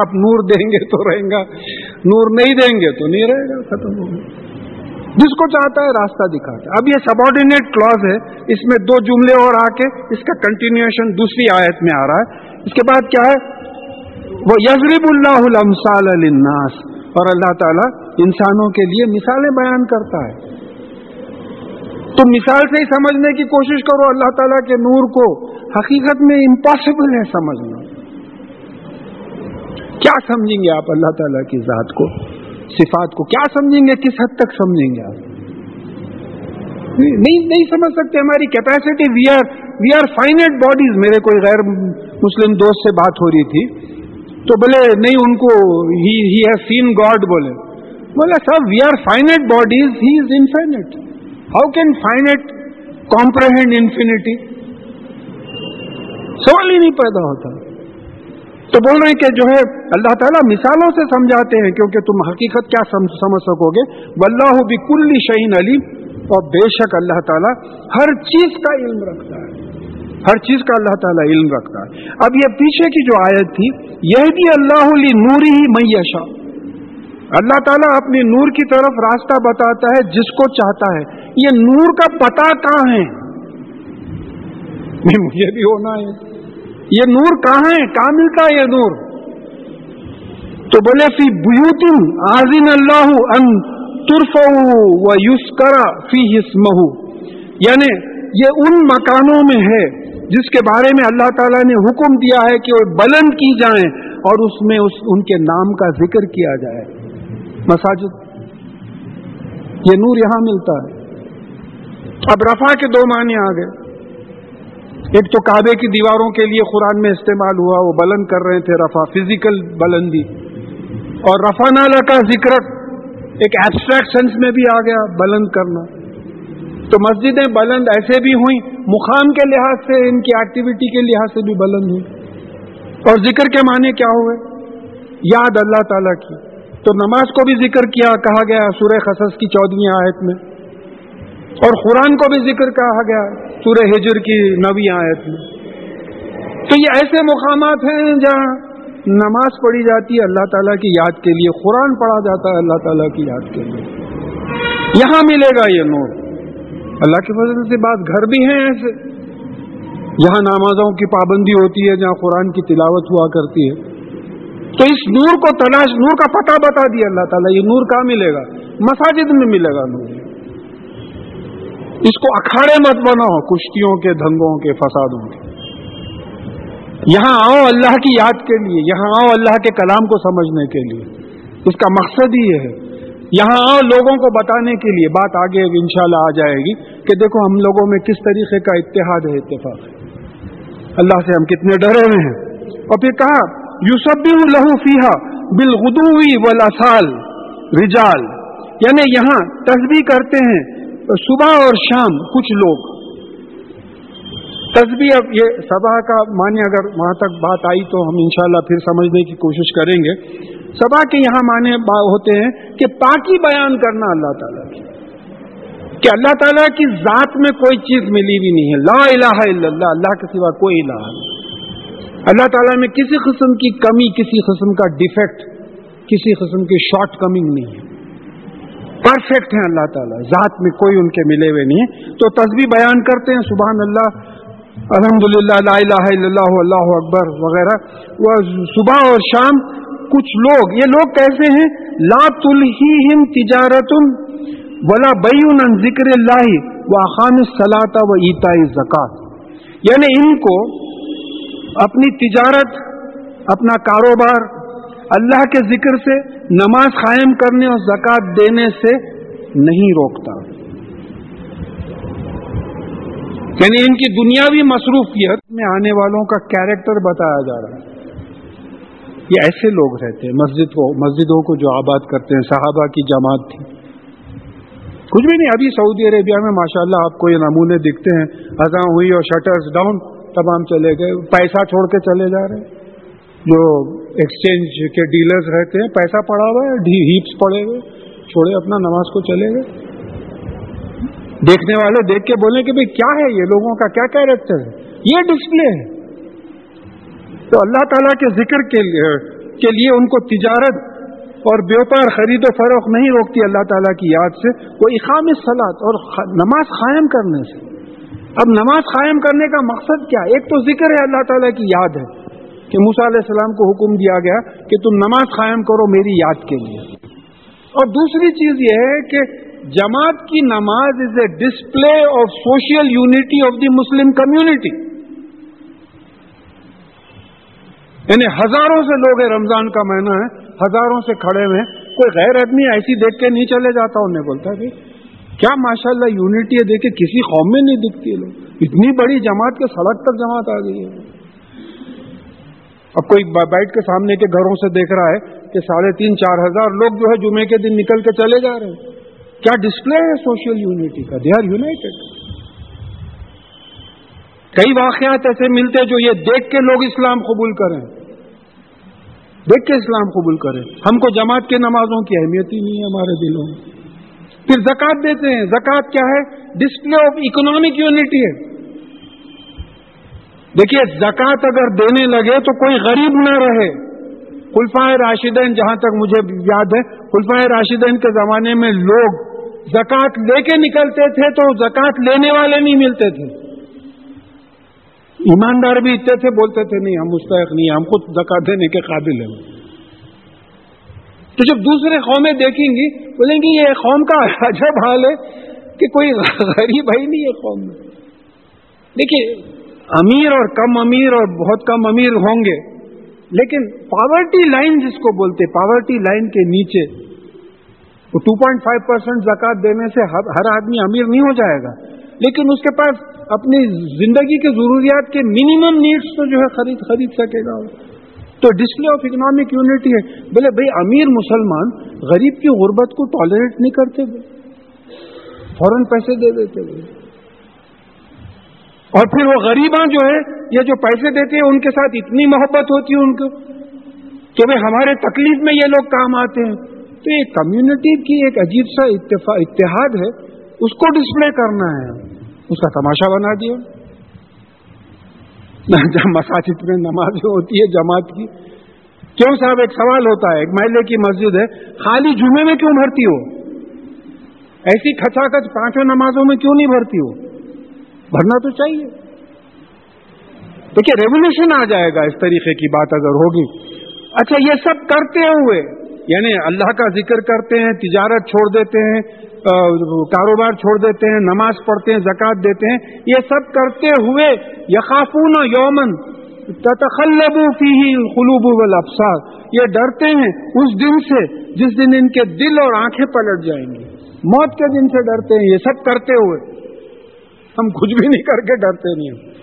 آپ نور دیں گے تو رہیں گا، نور نہیں دیں گے تو نہیں رہے گا، ختم ہو گیا۔ جس کو چاہتا ہے راستہ دکھاتا ہے۔ اب یہ سبارڈینیٹ کلاز ہے۔ اس میں دو جملے اور آ کے اس کا کنٹینیوشن دوسری آیت میں آ رہا ہے۔ اس کے بعد کیا ہے؟ وہ یزرب اللہ المسال الناس اور اللہ تعالیٰ انسانوں کے لیے مثالیں بیان کرتا ہے۔ تو مثال سے ہی سمجھنے کی کوشش کرو۔ اللہ تعالیٰ کے نور کو حقیقت میں امپاسبل ہے سمجھنا۔ کیا سمجھیں گے آپ اللہ تعالیٰ کی ذات کو؟ صفات کو کیا سمجھیں گے؟ کس حد تک سمجھیں گے آپ؟ نہیں نہیں سمجھ سکتے ہماری capacity we are we are finite bodies میرے کوئی غیر مسلم دوست سے بات ہو رہی تھی، تو بولے، نہیں، ان کو ہی ہیز سین گاڈ بولے۔ بولے صاحب we are finite bodies he is infinite how can finite comprehend infinity سوال ہی نہیں پیدا ہوتا۔ تو بول رہے ہیں کہ جو ہے اللہ تعالیٰ مثالوں سے سمجھاتے ہیں کیونکہ تم حقیقت کیا سمجھ سکو گے۔ واللہ بکل شعین علی اور بے شک اللہ تعالیٰ ہر چیز کا علم رکھتا ہے۔ ہر چیز کا اللہ تعالیٰ علم رکھتا ہے۔ اب یہ پیچھے کی جو آیت تھی یہ بھی اللہ علی نوری ہی میشا اللہ تعالیٰ اپنی نور کی طرف راستہ بتاتا ہے جس کو چاہتا ہے۔ یہ نور کا پتا کہاں ہے؟ مجھے بھی ہونا ہے۔ یہ نور کہاں ہے؟ کہاں ملتا ہے یہ نور؟ تو بولے، فی بیوتن آزین اللہ ان ترف و یوس کرا فی ہسمہ یعنی یہ ان مکانوں میں ہے جس کے بارے میں اللہ تعالیٰ نے حکم دیا ہے کہ وہ بلند کی جائیں اور اس میں اس، ان کے نام کا ذکر کیا جائے۔ مساجد، یہ نور یہاں ملتا ہے۔ اب رفا کے دو معنی آ گئے ایک تو کعبے کی دیواروں کے لیے قرآن میں استعمال ہوا، وہ بلند کر رہے تھے، رفع فزیکل بلندی۔ اور رفا نالا کا ذکر ایک ایبسٹریکٹ سینس میں بھی آ گیا، بلند کرنا۔ تو مسجدیں بلند ایسے بھی ہوئیں، مقام کے لحاظ سے، ان کی ایکٹیویٹی کے لحاظ سے بھی بلند ہوئی اور ذکر کے معنی کیا ہوئے؟ یاد اللہ تعالیٰ کی۔ تو نماز کو بھی ذکر کیا، کہا گیا، سورہ خصص کی چودھویں آیت میں۔ اور قرآن کو بھی ذکر کہا گیا۔ سورہ ہجر کی نوی آیت میں۔ تو یہ ایسے مقامات ہیں جہاں نماز پڑھی جاتی ہے اللہ تعالیٰ کی یاد کے لیے، قرآن پڑھا جاتا ہے اللہ تعالیٰ کی یاد کے لیے۔ یہاں ملے گا یہ نور۔ اللہ کے فضل سے بات گھر بھی ہیں ایسے۔ جہاں نمازوں کی پابندی ہوتی ہے جہاں قرآن کی تلاوت ہوا کرتی ہے۔ تو اس نور کو تلاش، نور کا پتہ بتا دیا اللہ تعالیٰ، یہ نور کہاں ملے گا؟ مساجد میں ملے گا نور۔ اس کو اکھاڑے مت بناؤ، کشتیوں کے، دھنگوں کے، فسادوں کے۔ یہاں آؤ اللہ کی یاد کے لیے، یہاں آؤ اللہ کے کلام کو سمجھنے کے لیے۔ اس کا مقصد ہی یہ ہے۔ یہاں آؤ لوگوں کو بتانے کے لیے، بات آگے انشاءاللہ آ جائے گی کہ دیکھو ہم لوگوں میں کس طریقے کا اتحاد ہے، اتفاق ہے۔ اللہ سے ہم کتنے ڈرے ہوئے ہیں۔ اور پھر کہا یوسف بھی لہو فیحا بالغدوی و رجال۔ یعنی یہاں تصویر کرتے ہیں صبح اور شام کچھ لوگ۔ تصویر اب یہ سبا کا معنی اگر وہاں تک بات آئی تو ہم انشاءاللہ پھر سمجھنے کی کوشش کریں گے۔ سبا کے یہاں معنی ہوتے ہیں کہ پاکی بیان کرنا اللہ تعالیٰ کی۔ کہ اللہ تعالیٰ کی ذات میں کوئی چیز ملی بھی نہیں ہے۔ لا الہ الا اللہ اللہ کے سوا کوئی الہ نہیں۔ اللہ تعالیٰ میں کسی قسم کی کمی، کسی قسم کا ڈیفیکٹ کسی قسم کی شارٹ کمنگ نہیں ہے۔ پرفیکٹ ہیں اللہ تعالیٰ، ذات میں کوئی ان کے ملے ہوئے نہیں۔ ہے تو تصویر بیان کرتے ہیں، سبحان اللہ الحمد للہ اللہ اللہ اکبر، وغیرہ۔ وہ صبح اور شام کچھ لوگ، یہ لوگ کیسے ہیں؟ لا تلہم تجارت ولا بیون ذکر اللہ و خان سلاتا و ایتا زکات یعنی ان کو اپنی تجارت، اپنا کاروبار اللہ کے ذکر سے، نماز قائم کرنے اور زکات دینے سے نہیں روکتا۔ یعنی ان کی دنیاوی مصروفیت میں آنے والوں کا کیریکٹر بتایا جا رہا ہے۔ یہ ایسے لوگ رہتے ہیں، مسجد کو، مسجدوں کو جو آباد کرتے ہیں، صحابہ کی جماعت تھی۔ کچھ بھی نہیں، ابھی سعودی عربیہ میں ماشاءاللہ آپ کو یہ نمونے دکھتے ہیں۔ اذاں ہوئی اور شٹرز ڈاؤن تمام چلے گئے، پیسہ چھوڑ کے چلے جا رہے ہیں۔ جو ایکسچینج کے ڈیلرز رہتے ہیں، پیسہ پڑا ہوا ہے ہیپس پڑے ہوئے، چھوڑے اپنا، نماز کو چلے گئے۔ دیکھنے والے دیکھ کے بولیں کہ بھئی کیا ہے یہ لوگوں کا، کیا کیریکٹر ہے؟ یہ ڈسپلے ہے۔ تو اللہ تعالیٰ کے ذکر کے لیے کے لیے ان کو تجارت اور بیوپار خرید و فروخت نہیں روکتی اللہ تعالیٰ کی یاد سے، وہ اقام سلاد اور نماز قائم کرنے سے۔ اب نماز قائم کرنے کا مقصد کیا؟ ایک تو ذکر ہے اللہ تعالیٰ کی یاد ہے۔ کہ موسا علیہ السلام کو حکم دیا گیا کہ تم نماز قائم کرو میری یاد کے لیے۔ اور دوسری چیز یہ ہے کہ جماعت کی نماز is a display of social unity of the Muslim community یعنی ہزاروں سے لوگ ہیں، رمضان کا مہینہ ہے، ہزاروں سے کھڑے ہوئے کوئی غیر آدمی ایسی دیکھ کے نہیں چلے جاتا، انہیں بولتا کہ کیا ماشاء اللہ یونٹی ہے دیکھے کسی قوم میں نہیں دکھتی لوگ۔ اتنی بڑی جماعت کے سڑک تک جماعت آ گئی ہے۔ اب کوئی بیٹھ کے سامنے کے گھروں سے دیکھ رہا ہے کہ ساڑھے تین چار ہزار لوگ جو ہے جمعے کے دن نکل کے چلے جا رہے ہیں۔ کیا ڈسپلے ہے سوشل یونٹی کا؟ دے آر یونائٹیڈ کئی واقعات ایسے ملتے جو یہ دیکھ کے لوگ اسلام قبول کریں۔ دیکھ کے اسلام قبول کریں۔ ہم کو جماعت کے نمازوں کی اہمیت ہی نہیں ہے ہمارے دلوں میں۔ پھر زکات دیتے ہیں۔ زکات کیا ہے؟ ڈسپلے آف اکنامک یونٹی ہے۔ دیکھیے زکات اگر دینے لگے تو کوئی غریب نہ رہے۔ خلفائے راشدین، جہاں تک مجھے یاد ہے، خلفائے راشدین کے زمانے میں لوگ زکات لے کے نکلتے تھے تو زکات لینے والے نہیں ملتے تھے۔ ایماندار بھی اتنے تھے، بولتے تھے، نہیں، ہم مستحق نہیں، ہم خود زکات دینے کے قابل ہیں۔ تو جب دوسرے قومیں دیکھیں گی، بولیں گی، یہ قوم کا عجب حال ہے کہ کوئی غریب ہی نہیں ہے قوم میں۔ دیکھیے امیر اور کم امیر اور بہت کم امیر ہوں گے۔ لیکن پاورٹی لائن جس کو بولتے پاورٹی لائن کے نیچے وہ ٹو پوائنٹ فائیو پرسینٹ زکات دینے سے ہر آدمی امیر نہیں ہو جائے گا۔ لیکن اس کے پاس اپنی زندگی کے ضروریات کے منیمم نیڈس تو جو ہے خرید خرید سکے گا۔ تو ڈسپلے آف اکنامک یونٹی ہے۔ بولے، بھائی امیر مسلمان غریب کی غربت کو ٹالریٹ نہیں کرتے۔ فوراً پیسے دے دیتے۔ اور پھر وہ غریباں جو ہے یہ جو پیسے دیتے ہیں، ان کے ساتھ اتنی محبت ہوتی ہے ان کو کہ بھائی ہمارے تکلیف میں یہ لوگ کام آتے ہیں۔ تو یہ کمیونٹی کی ایک عجیب سا اتحاد ہے۔ اس کو ڈسپلے کرنا ہے۔ اس کا تماشا بنا دیا۔ مساجد میں نماز ہوتی ہے، جماعت کی۔ کیوں صاحب؟ ایک سوال ہوتا ہے۔ ایک محلے کی مسجد ہے۔ خالی جمعے میں کیوں بھرتی ہو؟ ایسی کچا کچ پانچوں نمازوں میں کیوں نہیں بھرتی ہو؟ بھرنا تو چاہیے۔ دیکھیے ریولیوشن آ جائے گا اس طریقے کی بات اگر ہوگی۔ اچھا یہ سب کرتے ہوئے یعنی اللہ کا ذکر کرتے ہیں، تجارت چھوڑ دیتے ہیں کاروبار چھوڑ دیتے ہیں، نماز پڑھتے ہیں زکات دیتے ہیں، یہ سب کرتے ہوئے یقافون یومن تتخلب فيه القلوب والابصار۔ یہ ڈرتے ہیں اس دن سے، جس دن ان کے دل اور آنکھیں پلٹ جائیں گی۔ موت کے دن سے ڈرتے ہیں، یہ سب کرتے ہوئے۔ ہم کچھ بھی نہیں کر کے ڈرتے نہیں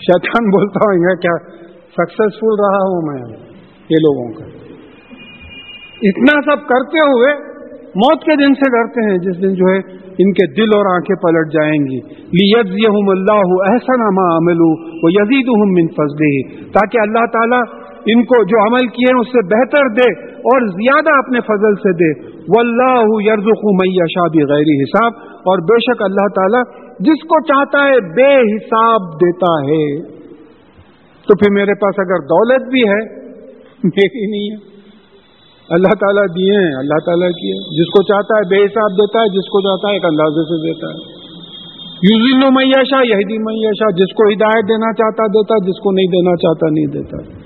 شیطان بولتا ہوں گا کیا سکسیسفل رہا ہوں میں یہ لوگوں کا۔ اتنا سب کرتے ہوئے موت کے دن سے ڈرتے ہیں، جس دن جو ہے ان کے دل اور آنکھیں پلٹ جائیں گی۔ لیز اللہ احسن اما عمل وہ یزید من فضل تاکہ اللہ تعالیٰ ان کو جو عمل کیے ہیں، اس سے بہتر دے اور زیادہ اپنے فضل سے دے۔ واللہ یرزق من یشاء بغیر حساب۔ اور بے شک اللہ تعالیٰ جس کو چاہتا ہے بے حساب دیتا ہے۔ تو پھر میرے پاس اگر دولت بھی ہے، میری نہیں ہے۔ اللہ تعالیٰ دیے ہیں، اللہ تعالیٰ کی جس کو چاہتا ہے بے حساب دیتا ہے، جس کو چاہتا ہے ایک اندازے سے دیتا ہے۔ یوزین میشا یہی میشا جس کو ہدایت دینا چاہتا دیتا، جس کو نہیں دینا چاہتا، نہیں دیتا۔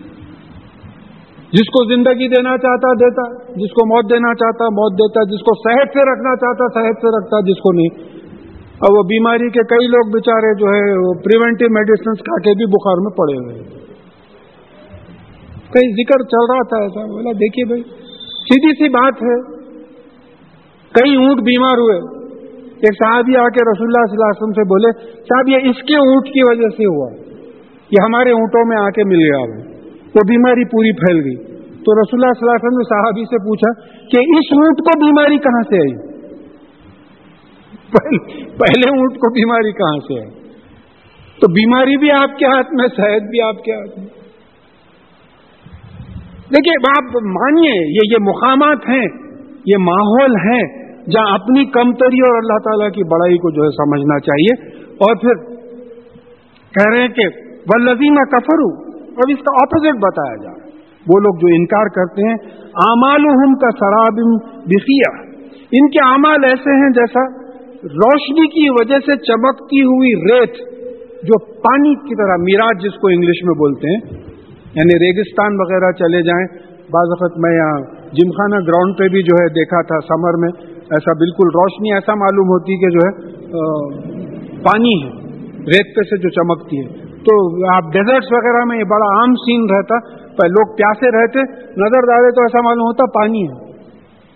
جس کو زندگی دینا چاہتا دیتا، جس کو موت دینا چاہتا موت دیتا، جس کو صحت سے رکھنا چاہتا صحت سے رکھتا، جس کو نہیں۔ اور وہ بیماری کے کئی لوگ بےچارے جو ہے وہ پریونٹیو میڈیسنس کھا کے بھی بخار میں پڑے ہوئے کئی ذکر چل رہا تھا ایسا، بولا دیکھیے بھائی، سیدھی سی بات ہے۔ کئی اونٹ بیمار ہوئے۔ ایک صحابی آ کے رسول اللہ صلی اللہ علیہ وسلم سے بولے، صاحب، یہ اس کے اونٹ کی وجہ سے ہوا۔ یہ ہمارے اونٹوں میں آ کے مل گیا۔ وہ بیماری پوری پھیل گئی۔ تو رسول اللہ صلی اللہ علیہ وسلم نے صحابی سے پوچھا کہ اس اونٹ کو بیماری کہاں سے آئی؟ پہلے اونٹ کو بیماری کہاں سے آئی؟ تو بیماری بھی آپ کے ہاتھ میں، صحت بھی آپ کے ہاتھ میں۔ دیکھیے، آپ مانیے، یہ یہ مقامات ہیں، یہ ماحول ہیں جہاں اپنی کمتری اور اللہ تعالیٰ کی بڑائی کو جو ہے سمجھنا چاہیے۔ اور پھر کہہ رہے ہیں کہ ولزیمہ کفرو اب اس کا اپوزٹ بتایا جا وہ لوگ جو انکار کرتے ہیں امال کا سراب بسیا ان کے اعمال ایسے ہیں جیسا روشنی کی وجہ سے چمکتی ہوئی ریت، جو پانی کی طرح، میراج جس کو انگلش میں بولتے ہیں یعنی ریگستان وغیرہ چلے جائیں۔ بعض وقت میں یہاں جم خانہ گراؤنڈ پہ بھی جو ہے دیکھا تھا سمر میں، ایسا بالکل روشنی، ایسا معلوم ہوتی کہ جو ہے پانی ہے۔ ریت پہ سے جو چمکتی ہے۔ تو آپ ڈیزرٹس وغیرہ میں یہ بڑا عام سین رہتا لوگ پیاسے رہتے، نظر ڈالے تو ایسا معلوم ہوتا پانی ہے۔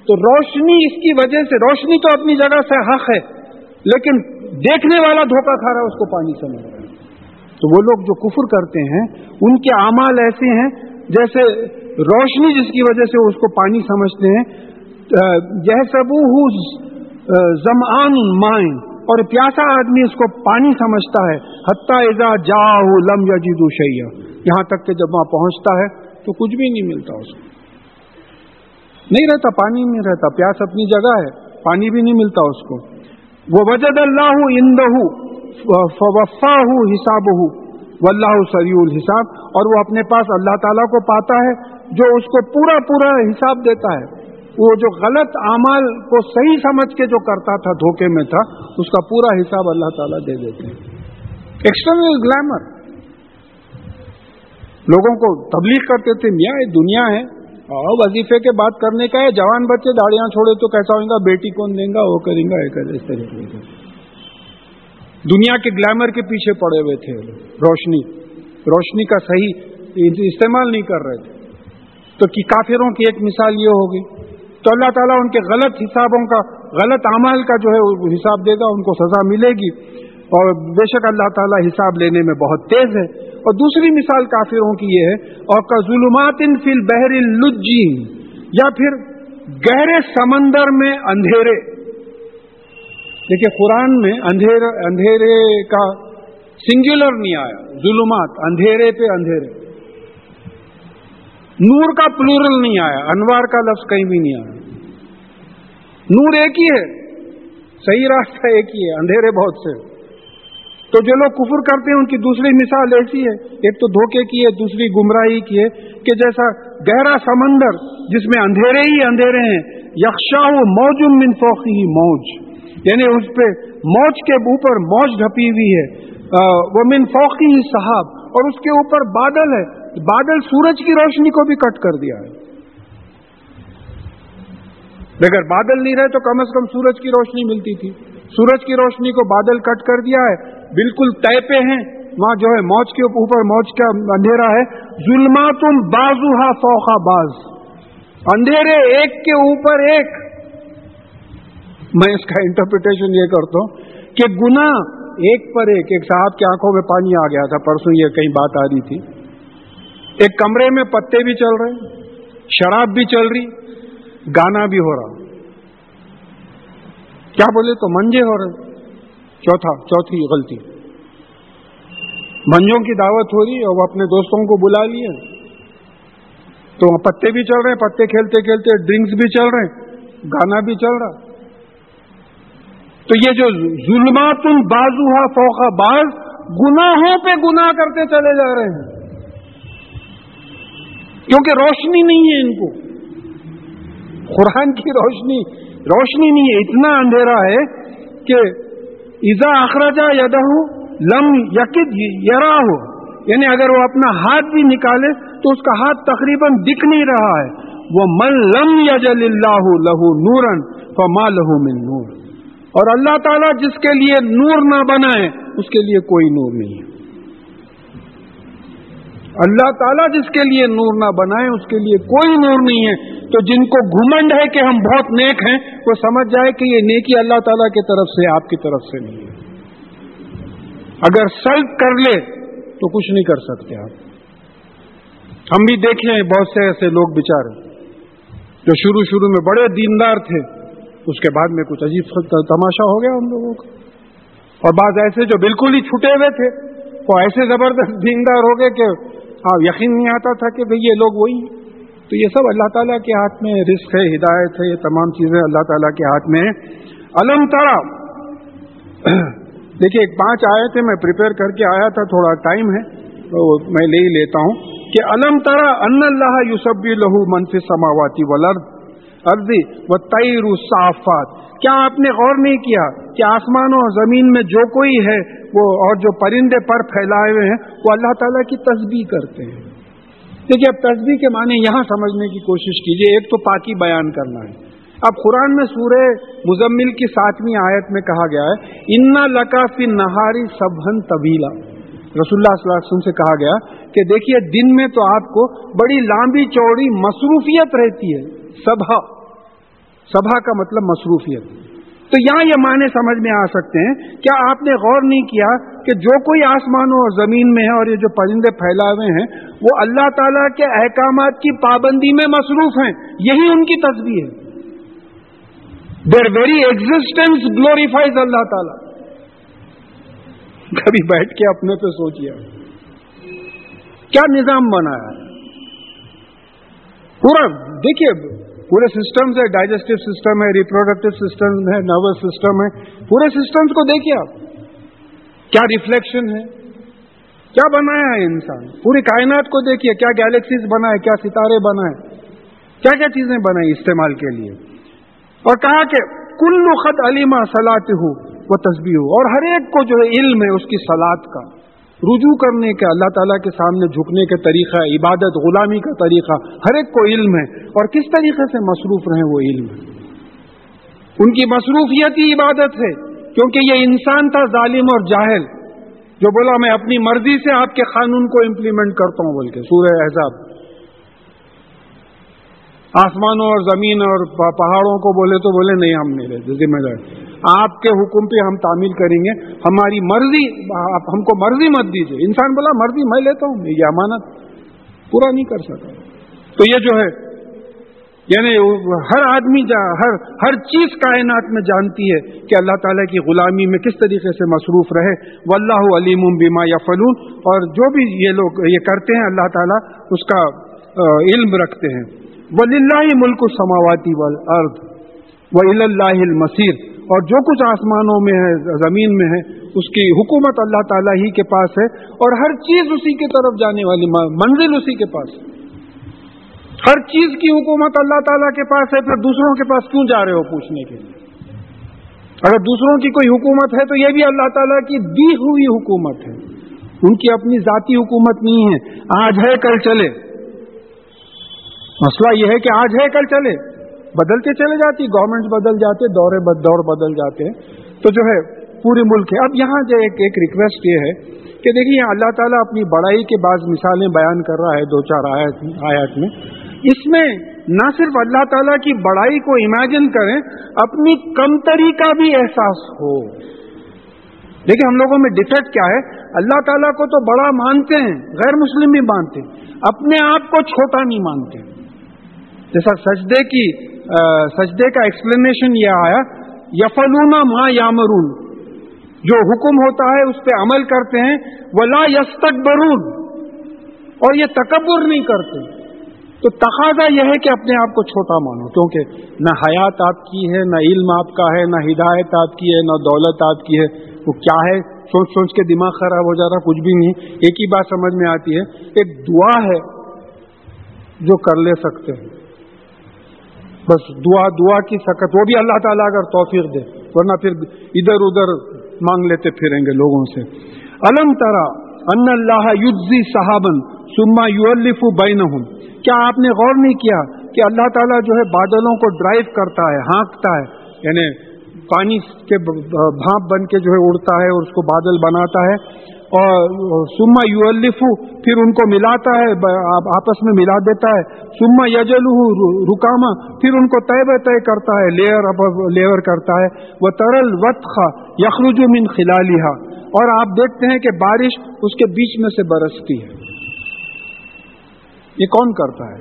تو روشنی اس کی وجہ سے، روشنی تو اپنی جگہ سے حق ہے، لیکن دیکھنے والا دھوکہ کھا رہا ہے، اس کو پانی سمجھ رہا ہے۔ تو وہ لوگ جو کفر کرتے ہیں، ان کے اعمال ایسے ہیں جیسے روشنی جس کی وجہ سے اس کو پانی سمجھتے ہیں۔ یہ سب زمان مائن۔ اور پیاسا آدمی اس کو پانی سمجھتا ہے، حتیٰ ایزا جا لم یا جیدو شیا یہاں تک کہ جب وہاں پہنچتا ہے تو کچھ بھی نہیں ملتا اس کو۔ نہیں رہتا، پانی نہیں رہتا، پیاس اپنی جگہ ہے، پانی بھی نہیں ملتا اس کو۔ وہ وجد اللہ اندہ فوفا ہوں حساب ہوں واللہ سری الحساب۔ اور وہ اپنے پاس اللہ تعالیٰ کو پاتا ہے، جو اس کو پورا پورا حساب دیتا ہے۔ وہ جو غلط اعمال کو صحیح سمجھ کے جو کرتا تھا، دھوکے میں تھا، اس کا پورا حساب اللہ تعالیٰ دے دیتے ہیں۔ ایکسٹرنل گلیمر لوگوں کو تبلیغ کرتے تھے، میاں، یہ دنیا ہے۔ اور وظیفے کے بات کرنے کا ہے، جوان بچے داڑیاں چھوڑے تو کیسا ہوگا بیٹی کون دیں گا، وہ کریں گا اس طریقے سے۔ دنیا کے گلیمر کے پیچھے پڑے ہوئے تھے۔ روشنی۔ روشنی کا صحیح استعمال نہیں کر رہے تھے۔ تو کافروں کی ایک مثال یہ ہوگی۔ تو اللہ تعالیٰ ان کے غلط حسابوں کا، غلط اعمال کا جو ہے حساب دے گا، ان کو سزا ملے گی۔ اور بے شک اللہ تعالیٰ حساب لینے میں بہت تیز ہے۔ اور دوسری مثال کافروں کی یہ ہے اور کا ظلمات ان فل بحر یا پھر گہرے سمندر میں اندھیرے۔ دیکھیے، قرآن میں اندھیرے اندھیرے کا سنگولر نہیں آیا۔ ظلمات، اندھیرے پہ اندھیرے۔ نور کا پلورل نہیں آیا، انوار کا لفظ کہیں بھی نہیں آیا۔ نور ایک ہی ہے، صحیح راستہ ایک ہی ہے، اندھیرے بہت سے۔ تو جو لوگ کفر کرتے ہیں، ان کی دوسری مثال ایسی ہے، ایک تو دھوکے کی ہے، دوسری گمراہی کی ہے، کہ جیسا گہرا سمندر جس میں اندھیرے ہی اندھیرے ہیں یکشا موج من فوقی موج۔ یعنی اس پہ موج کے اوپر موج ڈھپی ہوئی ہے۔ وہ من فوقی صاحب اور اس کے اوپر بادل ہے۔ بادل سورج کی روشنی کو بھی کٹ کر دیا ہے۔ اگر بادل نہیں رہے تو کم از کم سورج کی روشنی ملتی تھی۔ سورج کی روشنی کو بادل کٹ کر دیا ہے۔ بالکل طے پہ ہیں۔ وہاں جو ہے موج کے اوپر موج کا اندھیرا ہے۔ ظلماتم بازوہا فوقا باز اندھیرے ایک کے اوپر ایک۔ میں اس کا انٹرپریٹیشن یہ کرتا ہوں کہ گنا ایک پر ایک۔ ایک صاحب کی آنکھوں میں پانی آ گیا تھا۔ پرسوں یہ کہیں بات آ رہی تھی۔ ایک کمرے میں پتے بھی چل رہے شراب بھی چل رہی، گانا بھی ہو رہا۔ کیا بولے تو منجے ہو رہے۔ چوتھا، چوتھی غلطی۔ منجوں کی دعوت ہو رہی اور وہ اپنے دوستوں کو بلا لیے۔ تو پتے بھی چل رہے ہیں، پتے کھیلتے کھیلتے ڈرنکس بھی چل رہے ہیں، گانا بھی چل رہا۔ تو یہ جو ظلمات بازو ہے فوقا باز، گناہوں پہ گناہ کرتے چلے جا رہے ہیں۔ کیونکہ روشنی نہیں ہے ان کو۔ قرآن کی روشنی روشنی نہیں ہے، اتنا اندھیرا ہے کہ ایزا اخراجہ یدہ لم یقید یرا ہو یعنی اگر وہ اپنا ہاتھ بھی نکالے تو اس کا ہاتھ تقریباً دکھ نہیں رہا ہے۔ وہ من لم یجل اللہ لہو نورن فما لہو من نور۔ اور اللہ تعالیٰ جس کے لیے نور نہ بنائے، اس کے لیے کوئی نور نہیں ہے۔ اللہ تعالیٰ جس کے لیے نور نہ بنائے اس کے لیے کوئی نور نہیں ہے۔ تو جن کو گھمنڈ ہے کہ ہم بہت نیک ہیں، وہ سمجھ جائے کہ یہ نیکی اللہ تعالیٰ کی طرف سے، آپ کی طرف سے نہیں ہے۔ اگر سلط کر لے، تو کچھ نہیں کر سکتے آپ۔ ہم بھی دیکھیں بہت سے ایسے لوگ بےچارے جو شروع شروع میں بڑے دیندار تھے، اس کے بعد میں کچھ عجیب تماشا ہو گیا ہم لوگوں کا۔ اور بعض ایسے جو بالکل ہی چھٹے ہوئے تھے، وہ ایسے زبردست دیندار ہو گئے کہ ہاں یقین نہیں آتا تھا کہ بھئی یہ لوگ وہی تو یہ سب اللہ تعالیٰ کے ہاتھ میں رزق ہے، ہدایت ہے، یہ تمام چیزیں اللہ تعالیٰ کے ہاتھ میں الم تڑا <clears throat> دیکھیے، ایک پانچ آئے تھے میں پریپئر کر کے آیا تھا، تھوڑا ٹائم ہے، تو میں لے ہی لیتا ہوں کہ الم ترا ان اللہ یوسبی لہو منفی سماواتی ولرد ارضی و تیر صافات۔ کیا آپ نے غور نہیں کیا کہ آسمانوں اور زمین میں جو کوئی ہے، وہ اور جو پرندے پر پھیلائے ہوئے ہیں، وہ اللہ تعالیٰ کی تسبیح کرتے ہیں۔ دیکھیے، اب تسبیح کے معنی یہاں سمجھنے کی کوشش کیجیے ایک تو پاکی بیان کرنا ہے۔ اب قرآن میں سورہ مزمل کی ساتویں آیت میں کہا گیا ہے، انا لکا فی نہاری سبھن طویلا رسول اللہ صلی اللہ علیہ وسلم سے کہا گیا کہ دیکھیے، دن میں تو آپ کو بڑی لمبی چوڑی مصروفیت رہتی ہے سبھا سبھا کا مطلب مصروفیت۔ تو یہاں یہ معنی سمجھ میں آ سکتے ہیں، کیا آپ نے غور نہیں کیا کہ جو کوئی آسمانوں اور زمین میں ہے اور یہ جو پرندے پھیلا ہوئے ہیں، وہ اللہ تعالیٰ کے احکامات کی پابندی میں مصروف ہیں۔ یہی ان کی تصویر ہے۔ دیر ویری ایگزٹینس گلوریفائز اللہ تعالیٰ۔ کبھی بیٹھ کے اپنے پہ سوچیا کیا نظام بنایا پورا، دیکھیے پورے سسٹمز ہے ڈائجسٹو سسٹم ہے ریپروڈکٹیو سسٹم ہے نروس سسٹم ہے۔ پورے سسٹمز کو دیکھیے آپ۔ کیا ریفلیکشن ہے؟ کیا بنایا ہے انسان؟ پوری کائنات کو دیکھیے، کیا گیلیکسیز بنائے کیا ستارے بنائے کیا کیا چیزیں بنائی استعمال کے لیے؟ اور کہا کہ کل خط علیما سلاط ہو وہ تصبیح ہو اور ہر ایک کو جو ہے علم ہے، اس کی سلاد کا۔ رجوع کرنے کا، اللہ تعالیٰ کے سامنے جھکنے کا طریقہ، عبادت غلامی کا طریقہ، ہر ایک کو علم ہے۔ اور کس طریقے سے مصروف رہے وہ علم؟ ہے ان کی مصروفیت ہی عبادت ہے۔ کیونکہ یہ انسان تھا ظالم اور جاہل۔ جو بولا، میں اپنی مرضی سے آپ کے قانون کو امپلیمنٹ کرتا ہوں بول کے سورہ احزاب۔ آسمانوں اور زمین اور پہاڑوں کو بولے تو بولے، نہیں ہم نہیں رہتے، ذمہ دار۔ آپ کے حکم پہ ہم تعمیل کریں گے۔ ہماری مرضی، آپ ہم کو مرضی مت دیجیے انسان بولا مرضی میں لیتا ہوں، یہ امانت پورا نہیں کر سکا تو یہ جو ہے یعنی ہر آدمی جا، ہر ہر چیز کائنات میں جانتی ہے کہ اللہ تعالیٰ کی غلامی میں کس طریقے سے مصروف رہے۔ و اللہ علیم بیما یا فلون اور جو بھی یہ لوگ یہ کرتے ہیں، اللہ تعالیٰ اس کا علم رکھتے ہیں۔ ولی ملک سماواتی والارض و اللہ المسیر اور جو کچھ آسمانوں میں ہے، زمین میں ہے، اس کی حکومت اللہ تعالیٰ ہی کے پاس ہے اور ہر چیز اسی کی طرف جانے والی منزل اسی کے پاس ہے۔ ہر چیز کی حکومت اللہ تعالیٰ کے پاس ہے، پھر دوسروں کے پاس کیوں جا رہے ہو پوچھنے کے لیے؟ اگر دوسروں کی کوئی حکومت ہے تو یہ بھی اللہ تعالیٰ کی دی ہوئی حکومت ہے۔ ان کی اپنی ذاتی حکومت نہیں ہے۔ آج ہے، کل چلے۔ مسئلہ یہ ہے کہ آج ہے، کل چلے۔ بدلتے چلے جاتی گورنمنٹ بدل جاتے، دورے دور بدل جاتے ہیں۔ تو جو ہے پورے ملک ہے۔ اب یہاں جو ایک ایک ریکویسٹ یہ ہے کہ دیکھیے اللہ تعالیٰ اپنی بڑائی کے بعض مثالیں بیان کر رہا ہے، دو چار آیات آیات میں۔ اس میں نہ صرف اللہ تعالیٰ کی بڑائی کو امیجن کریں، اپنی کمتری کا بھی احساس ہو۔ دیکھیں، ہم لوگوں میں ڈیفیکٹ کیا ہے؟ اللہ تعالیٰ کو تو بڑا مانتے ہیں، غیر مسلم بھی مانتے ہیں۔ اپنے آپ کو چھوٹا نہیں مانتے۔ جیسا سجدے کی سجدے کا ایکسپلینیشن یہ آیا یفلونا ماں یامرون، جو حکم ہوتا ہے اس پہ عمل کرتے ہیں، ولا یستک برون اور یہ تکبر نہیں کرتے۔ تو تقاضا یہ ہے کہ اپنے آپ کو چھوٹا مانو، کیونکہ نہ حیات آپ کی ہے، نہ علم آپ کا ہے، نہ ہدایت آپ کی ہے، نہ دولت آپ کی ہے۔ وہ کیا ہے؟ سوچ سوچ کے دماغ خراب ہو جا رہا، کچھ بھی نہیں۔ ایک ہی بات سمجھ میں آتی ہے، ایک دعا ہے جو کر لے سکتے ہیں۔ بس دعا دعا کی سکت، وہ بھی اللہ تعالیٰ اگر توفیق دے، ورنہ پھر ادھر ادھر مانگ لیتے پھریں گے لوگوں سے۔ الم ترا ان اللہ یوزی صحابن سما یو الف بین کیا آپ نے غور نہیں کیا کہ اللہ تعالیٰ جو ہے بادلوں کو ڈرائیو کرتا ہے، ہانکتا ہے؟ یعنی پانی کے بھانپ بن کے جو ہے اڑتا ہے اور اس کو بادل بناتا ہے اور سما یو الفو پھر ان کو ملاتا ہے آپس میں ملا دیتا ہے۔ سما یجل رکاما پھر ان کو طے بہ طے کرتا ہے، لیئر لیور کرتا ہے۔ وہ ترل وط خا یخرج من خلالیہ اور آپ دیکھتے ہیں کہ بارش اس کے بیچ میں سے برستی ہے۔ یہ کون کرتا ہے؟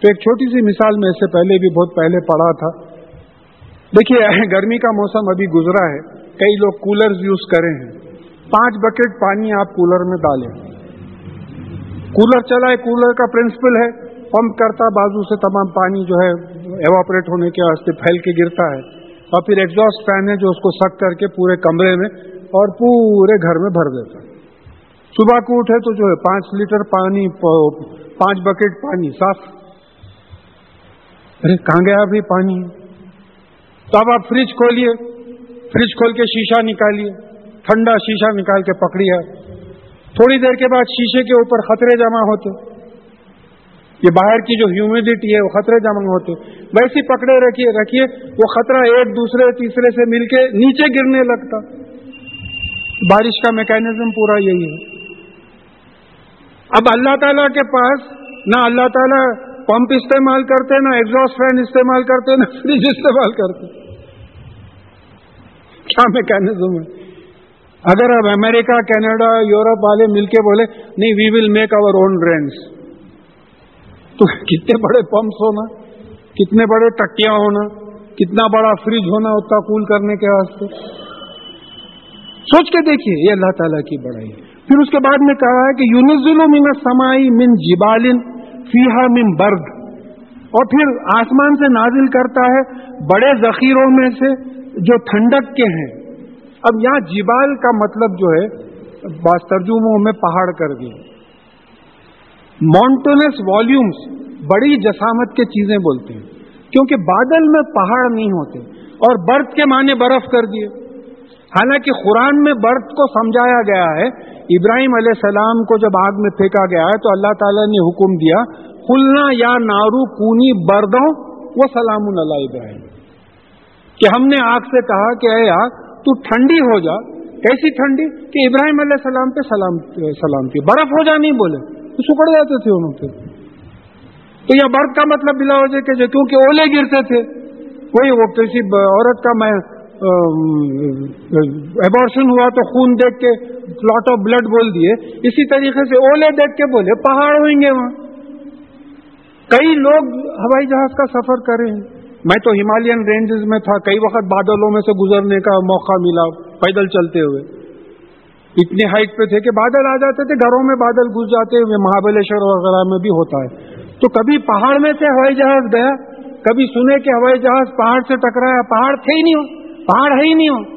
تو ایک چھوٹی سی مثال میں اس سے پہلے بھی بہت پہلے پڑھا تھا۔ دیکھیے، گرمی کا موسم ابھی گزرا ہے۔ کئی لوگ کولر یوز کرے ہیں۔ پانچ بکیٹ پانی آپ کولر میں ڈالیں۔ کولر چلا ہے، کولر کا پرنسپل ہے۔ پمپ کرتا بازو سے تمام پانی جو ہے ایواپریٹ ہونے کے واسطے پھیل کے گرتا ہے۔ اور پھر ایگزاسٹ فین ہے جو اس کو سک کر کے پورے کمرے میں اور پورے گھر میں بھر دیتا ہے۔ صبح کو اٹھے تو جو ہے، پانچ لیٹر پانی، پانچ بکیٹ پانی، صاف۔ ارے، کہاں گیا ابھی پانی؟ تو اب آپ فریج کھولیے۔ فریج کھول کے شیشہ نکالیے۔ ٹھنڈا شیشہ نکال کے پکڑی ہے تھوڑی دیر کے بعد شیشے کے اوپر خطرے جمع ہوتے۔ یہ باہر کی جو ہیومیڈیٹی ہے، وہ خطرے جمع ہوتے۔ ویسی پکڑے رکھیے رکھیے۔ وہ خطرہ ایک دوسرے، تیسرے سے مل کے نیچے گرنے لگتا۔ بارش کا میکینزم پورا یہی ہے۔ اب اللہ تعالی کے پاس نہ اللہ تعالیٰ پمپ استعمال کرتے، نہ ایگزاسٹ فین استعمال کرتے، نہ فریج استعمال کرتے۔ کیا میکینزم ہے اگر اب امریکہ، کینیڈا، یورپ والے مل کے بولے، نہیں وی ول میک اوور اون ڈرینس تو کتنے بڑے پمپس ہونا، کتنے بڑے ٹکیاں ہونا، کتنا بڑا فریج ہونا اتنا کول کرنے کے واسطے۔ سوچ کے دیکھیے، یہ اللہ تعالیٰ کی بڑائی پھر اس کے بعد میں کہا ہے کہ یونیزل من سمائی من جبالن فیحا من برد. اور پھر آسمان سے نازل کرتا ہے بڑے ذخیروں میں سے جو ٹھنڈک کے ہیں۔ اب یہاں جبال کا مطلب جو ہے، بعض ترجموں میں پہاڑ کر گئی مونٹونس والیومس بڑی جسامت کے چیزیں بولتے ہیں۔ کیونکہ بادل میں پہاڑ نہیں ہوتے اور برف کے معنی برف کر دیے۔ حالانکہ قرآن میں برف کو سمجھایا گیا ہے۔ ابراہیم علیہ السلام کو جب آگ میں پھینکا گیا ہے تو اللہ تعالیٰ نے حکم دیا کھلنا یا نارو کونی بردوں وہ سلام اللہ ابراہیم۔ کہ ہم نے آگ سے کہا کہ اے آگ، تو ٹھنڈی ہو جا۔ کیسی ٹھنڈی کہ ابراہیم علیہ السلام پہ سلام سلام کی۔ برف ہو جا نہیں بولے، تو سکڑ جاتے تھے انہوں پہ۔ تو یہ برف کا مطلب بلا ہو جائے کہ کیونکہ اولے گرتے تھے۔ کوئی وہ کسی عورت کا میں ایبارشن ہوا تو خون دیکھ کے لاٹ آف بلڈ بول دیے۔ اسی طریقے سے اولے دیکھ کے بولے، پہاڑ ہوئیں گے وہاں۔ کئی لوگ ہوائی جہاز کا سفر کرے ہیں۔ میں تو ہمالین رینجز میں تھا، کئی وقت بادلوں میں سے گزرنے کا موقع ملا پیدل چلتے ہوئے۔ اتنی ہائٹ پہ تھے کہ بادل آ جاتے تھے، گھروں میں بادل گھس جاتے ہوئے، مہابلیشور وغیرہ میں بھی ہوتا ہے۔ تو کبھی پہاڑ میں سے ہوائی جہاز گیا، کبھی سنے کہ ہوائی جہاز پہاڑ سے ٹکرایا، پہاڑ تھے ہی نہیں ہو پہاڑ ہے ہی نہیں۔ ہو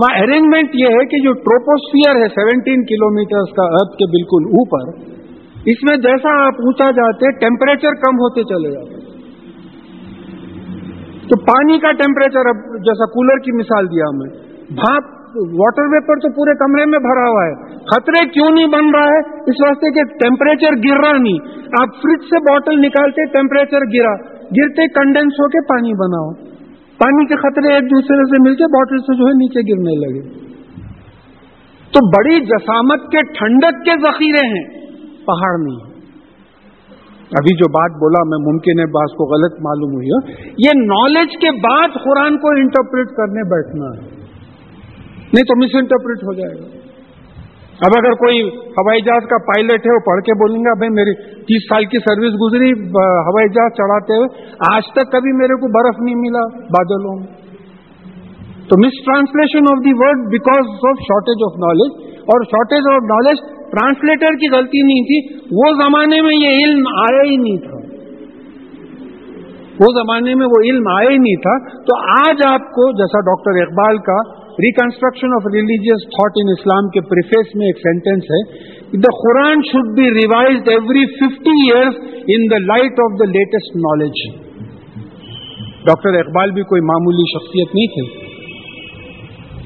وہاں ارینجمنٹ یہ ہے کہ جو ٹروپوسفیئر ہے سیونٹین کلو میٹر کا ارتھ کے بالکل اوپر، اس میں جیسا آپ اونچا جاتے ٹیمپریچر کم ہوتے چلے جاتے۔ تو پانی کا ٹیمپریچر اب جیسا کولر کی مثال دیا میں بھاپ واٹر ویپر تو پورے کمرے میں بھرا ہوا ہے۔ خطرے کیوں نہیں بن رہا ہے؟ اس واسطے کہ ٹیمپریچر گر رہا نہیں۔ آپ فریج سے بوٹل نکالتے ٹیمپریچر گرا۔ گرتے کنڈینس ہو کے پانی بناؤ۔ پانی کے خطرے ایک دوسرے سے مل کے بوٹل سے جو ہے نیچے گرنے لگے۔ تو بڑی جسامت کے ٹھنڈک کے ذخیرے ہیں۔ پہاڑ نہیں۔ ابھی جو بات بولا میں ممکن ہے بات کو غلط معلوم ہوئی ہو، یہ نالج کے بعد قرآن کو انٹرپریٹ کرنے بیٹھنا ہے۔ نہیں تو مس انٹرپریٹ ہو جائے گا۔ اب اگر کوئی ہوائی جہاز کا پائلٹ ہے، وہ پڑھ کے بولیں گا بھائی میری تیس سال کی سروس گزری ہوائی جہاز چڑھاتے ہوئے، آج تک کبھی میرے کو برف نہیں ملا بادلوں میں۔ تو mistranslation of the word because of shortage of knowledge اور شارٹیج آف نالج ٹرانسلیٹر کی غلطی نہیں تھی، وہ زمانے میں یہ علم آیا ہی نہیں تھا۔ وہ زمانے میں وہ علم آیا ہی نہیں تھا۔ تو آج آپ کو جیسا ڈاکٹر اقبال کا reconstruction of religious thought in Islam کے پریفیس میں ایک سینٹینس ہے the Quran should be revise every fifty years in the light of the latest knowledge doctor Iqbal بھی کوئی معمولی شخصیت نہیں تھے۔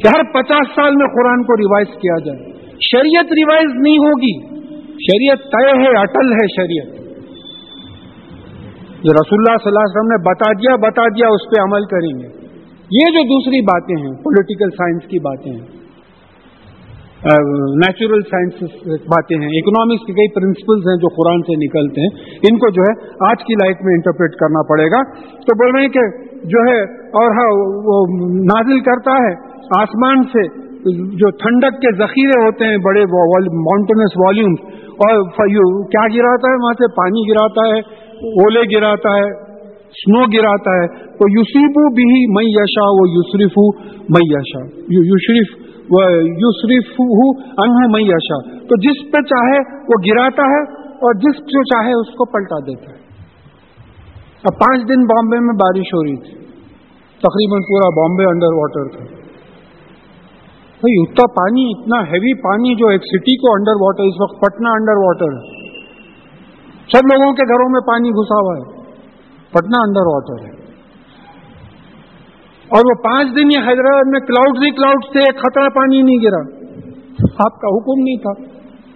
کہ ہر پچاس سال میں قرآن کو ریوائز کیا جائے۔ شریعت ریوائز نہیں ہوگی۔ شریعت طے ہے، اٹل ہے شریعت۔ جو رسول اللہ صلی اللہ علیہ وسلم نے بتا دیا بتا دیا، اس پہ عمل کریں گے۔ یہ جو دوسری باتیں ہیں پولیٹیکل سائنس کی باتیں ہیں۔ نیچرل سائنس باتیں ہیں اکنامکس کی کئی پرنسپلز ہیں جو قرآن سے نکلتے ہیں۔ ان کو جو ہے آج کی لائف میں انٹرپریٹ کرنا پڑے گا۔ تو بول رہے ہیں کہ جو ہے، اور ہاں وہ نازل کرتا ہے آسمان سے، جو ٹھنڈک کے ذخیرے ہوتے ہیں بڑے ماؤنٹینس والیومس اور کیا گراتا ہے وہاں سے؟ پانی گراتا ہے، اولے گراتا ہے سنو گراتا ہے۔ تو یوسیبو بھی میں یشا وہ یوسریف میں یشا یوشریف یوسریف انہ میں یشا تو جس پہ چاہے وہ گراتا ہے اور جس جو چاہے اس کو پلٹا دیتا ہے۔ اب پانچ دن بامبے میں بارش ہو رہی تھی۔ تقریباً پورا بامبے انڈر واٹر تھا۔ بھائی، اتنا پانی، اتنا ہیوی پانی جو ایک سٹی کو انڈر واٹر اس وقت پٹنہ انڈر واٹر ہے سب لوگوں کے گھروں میں پانی گھسا ہوا ہے۔ پٹنہ انڈر واٹر ہے۔ اور وہ پانچ دن یہ حیدرآباد میں کلاؤڈ ہی کلاؤڈ سے ایک خطرہ پانی نہیں گرا۔ آپ کا حکم نہیں تھا۔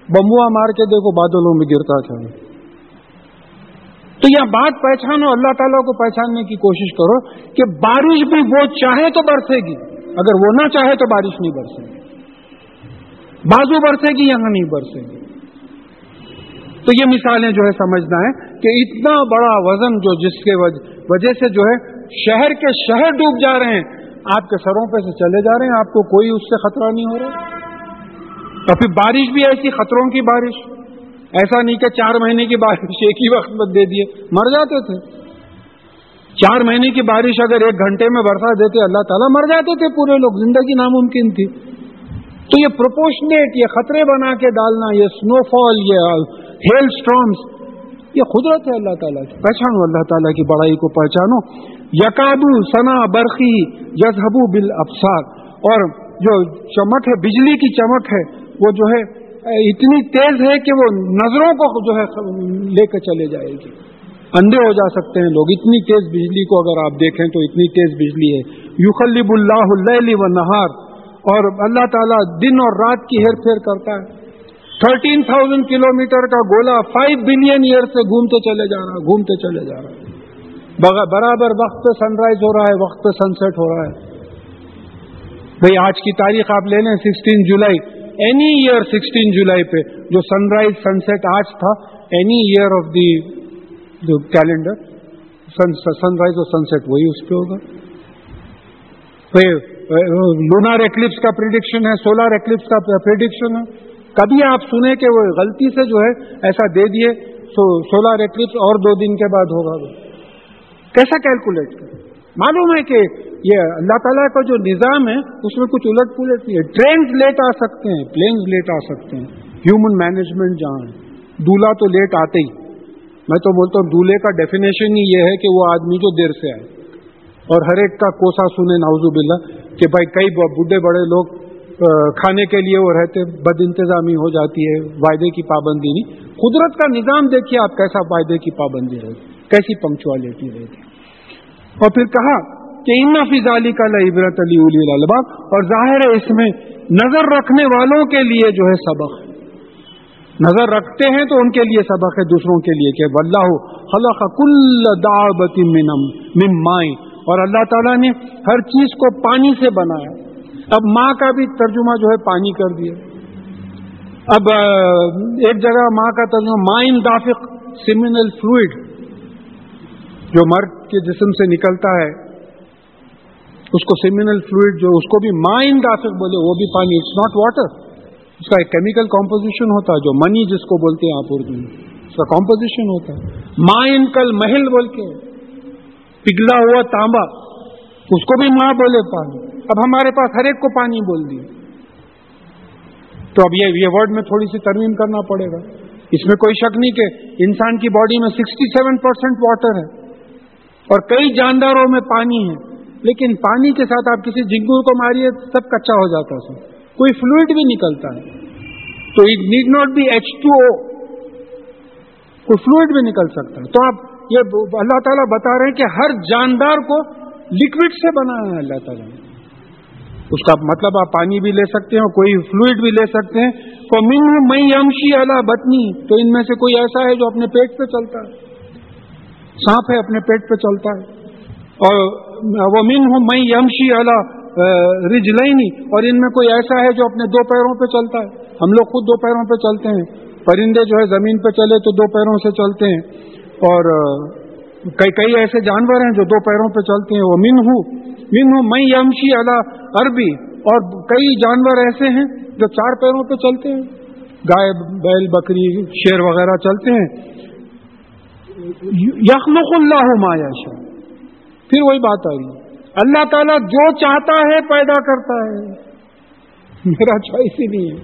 بمبوا مار کے دیکھو بادلوں میں گرتا تھا۔ تو یہ بات پہچانو، اللہ تعالیٰ کو پہچاننے کی کوشش کرو کہ بارش بھی وہ چاہے تو برسے گی۔ اگر وہ نہ چاہے تو بارش نہیں برسے گی۔ بازو برسے گی یہاں نہیں برسے گی۔ تو یہ مثالیں جو ہے سمجھنا ہے کہ اتنا بڑا وزن جو جس کے وجہ سے جو ہے شہر کے شہر ڈوب جا رہے ہیں۔ آپ کے سروں پہ سے چلے جا رہے ہیں، آپ کو کوئی اس سے خطرہ نہیں ہو رہا۔ تو پھر بارش بھی ایسی خطروں کی بارش۔ ایسا نہیں کہ چار مہینے کی بارش ایک ہی وقت میں دے دیے۔ مر جاتے تھے۔ چار مہینے کی بارش اگر ایک گھنٹے میں برسا دیتے، اللہ تعالیٰ مر جاتے تھے پورے لوگ۔ زندگی ناممکن تھی۔ تو یہ پروپورشنیٹ یہ خطرے بنا کے ڈالنا، یہ سنو فال یہ ہیل اسٹرامس یہ قدرت ہے اللہ تعالیٰ کی۔ پہچانو اللہ تعالیٰ کی بڑائی کو، پہچانو۔ یقابو سنا برقی یزہبو بل افسار اور جو چمک ہے، بجلی کی چمک ہے، وہ جو ہے، اتنی تیز ہے کہ وہ نظروں کو جو ہے، لے کر چلے جائے گی۔ اندھے ہو جا سکتے ہیں لوگ۔ اتنی تیز بجلی کو اگر آپ دیکھیں تو اتنی تیز بجلی ہے۔ یوخلب اللہ اللہ و نہار۔ اور اللہ تعالیٰ دن اور رات کی ہیر پھیر کرتا ہے۔ تھرٹین تھاؤزینڈ کلو میٹر کا گولا فائیو بلین ایئر سے گھومتے چلے جا رہا گھومتے چلے جا رہا ہے۔ برابر وقت پہ سن رائز ہو رہا ہے، وقت پہ سن سیٹ ہو رہا ہے۔ بھائی، آج کی تاریخ آپ لے لیں sixteen July any year sixteen July پہ جو سن رائز سن سیٹ آج تھا any year of the calendar sunrise اور سن سیٹ وہی اس پہ ہوگا۔ لونار ایکلپس کا پریڈکشن ہے سولار ایکلپس کا پریڈکشن ہے۔ کبھی آپ سنیں کہ وہ غلطی سے جو ہے ایسا دے دیے سولار ایکلپس اور دو دن کے بعد ہوگا۔ کیسا کیلکولیٹ کر معلوم ہے کہ یہ اللہ تعالیٰ کا جو نظام ہے، اس میں کچھ الٹ پلٹ نہیں ہے۔ ٹرینز لیٹ آ سکتے ہیں پلینز لیٹ آ سکتے ہیں۔ ہیومن مینجمنٹ جہاں ہے دولہا تو لیٹ آتے ہی۔ میں تو بولتا ہوں، دولہے کا ڈیفینیشن ہی یہ ہے کہ وہ آدمی جو دیر سے آئے۔ اور ہر ایک کا کوسا سنے ناوزو بلّہ کہ بھائی کئی بڈھے بڑے لوگ کھانے کے لیے وہ رہتے بد انتظامی ہو جاتی ہے، وعدے کی پابندی نہیں۔ قدرت کا نظام دیکھیے آپ کیسا وعدے کی پابندی رہے کیسی پنکچوالٹی رہے گی اور پھر کہا کہ ان فضالی کا عبرت علی الباغ اور ظاہر ہے اس میں نظر رکھنے والوں کے لیے جو ہے سبق نظر رکھتے ہیں تو ان کے لیے سبق ہے، دوسروں کے لیے کہ واللہ خلق کل دعوت منم من مائیں اور اللہ تعالیٰ نے ہر چیز کو پانی سے بنایا۔ اب ماں کا بھی ترجمہ جو ہے پانی کر دیا۔ اب ایک جگہ ماں کا ترجمہ مائن دافق سیمینل فلوئڈ جو مرد کے جسم سے نکلتا ہے، اس کو سیمینل فلوئڈ جو اس کو بھی مائن دافق بولے، وہ بھی پانی اٹس ناٹ واٹر اس کا ایک کیمیکل کمپوزیشن ہوتا ہے جو منی جس کو بولتے ہیں آپ اردو میں، اس کا کمپوزیشن ہوتا. ہے مائن کل محل بول کے پگھلا ہوا تانبا، اس کو بھی ماں بولے پانی. اب ہمارے پاس ہر ایک کو پانی بول دی. تو اب یہ ورڈ میں تھوڑی سی ترمیم کرنا پڑے گا. اس میں کوئی شک نہیں کہ انسان کی باڈی میں سکسٹی سیون پرسینٹ واٹر ہے. اور کئی جانداروں میں پانی ہے، لیکن پانی کے ساتھ آپ کسی جنگور کو ماریے، سب کچا ہو جاتا ہے کوئی فلوئڈ بھی نکلتا ہے۔ تو it need not be H two O کوئی فلوئڈ بھی نکل سکتا ہے۔ تو آپ یہ اللہ تعالیٰ بتا رہے ہیں کہ ہر جاندار کو لکوڈ سے بنایا ہے اللہ تعالیٰ نے۔ اس کا مطلب آپ پانی بھی لے سکتے ہیں کوئی فلوئڈ بھی لے سکتے ہیں۔ تو من میں یمشی اللہ بتنی تو ان میں سے کوئی ایسا ہے جو اپنے پیٹ پہ چلتا ہے۔ سانپ ہے، اپنے پیٹ پہ چلتا ہے۔ اور وہ من ہوں میں یمشی اللہ رج اور ان میں کوئی ایسا ہے جو اپنے دو پیروں پہ چلتا ہے۔ ہم لوگ خود دو پیروں پہ چلتے ہیں۔ پرندے جو ہے زمین پہ چلے تو دو پیروں سے چلتے ہیں۔ اور کئی کئی ایسے جانور ہیں جو دو پیروں پہ چلتے ہیں۔ وہ من ہوں من ہوں میں یمشی اللہ عربی اور کئی جانور ایسے ہیں جو چار پیروں پہ چلتے ہیں۔ گائے، بیل، بکری، شیر وغیرہ چلتے ہیں۔ یخمق اللہ مایاشا پھر وہی بات آ رہی اللہ تعالیٰ جو چاہتا ہے پیدا کرتا ہے. میرا چوائس ہی نہیں ہے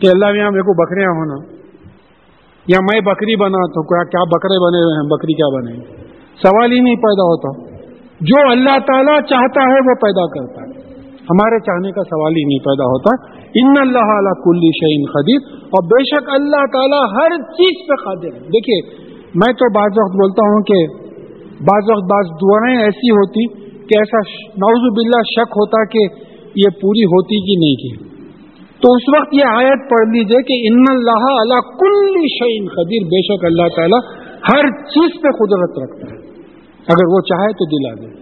کہ اللہ یہاں میرے کو بکریاں ہونا یا میں بکری بنا تو کیا بکرے بنے ہوئے ہیں، بکری کیا بنے سوال ہی نہیں پیدا ہوتا. جو اللہ تعالیٰ چاہتا ہے وہ پیدا کرتا ہے. ہمارے چاہنے کا سوال ہی نہیں پیدا ہوتا. ان اللہ کل شعین خدیر اور بے شک اللہ تعالیٰ ہر چیز پہ قادر ہے. دیکھیے میں تو بعض وقت بولتا ہوں کہ بعض وقت بعض دعائیں ایسی ہوتی کہ ایسا نعوذ باللہ شک ہوتا کہ یہ پوری ہوتی کہ نہیں کی تو اس وقت یہ آیت پڑھ لیجیے کہ ان اللہ اللہ کل شعین قدیر بے شک اللہ تعالیٰ ہر چیز پہ قدرت رکھتا ہے۔ اگر وہ چاہے تو دلا دے۔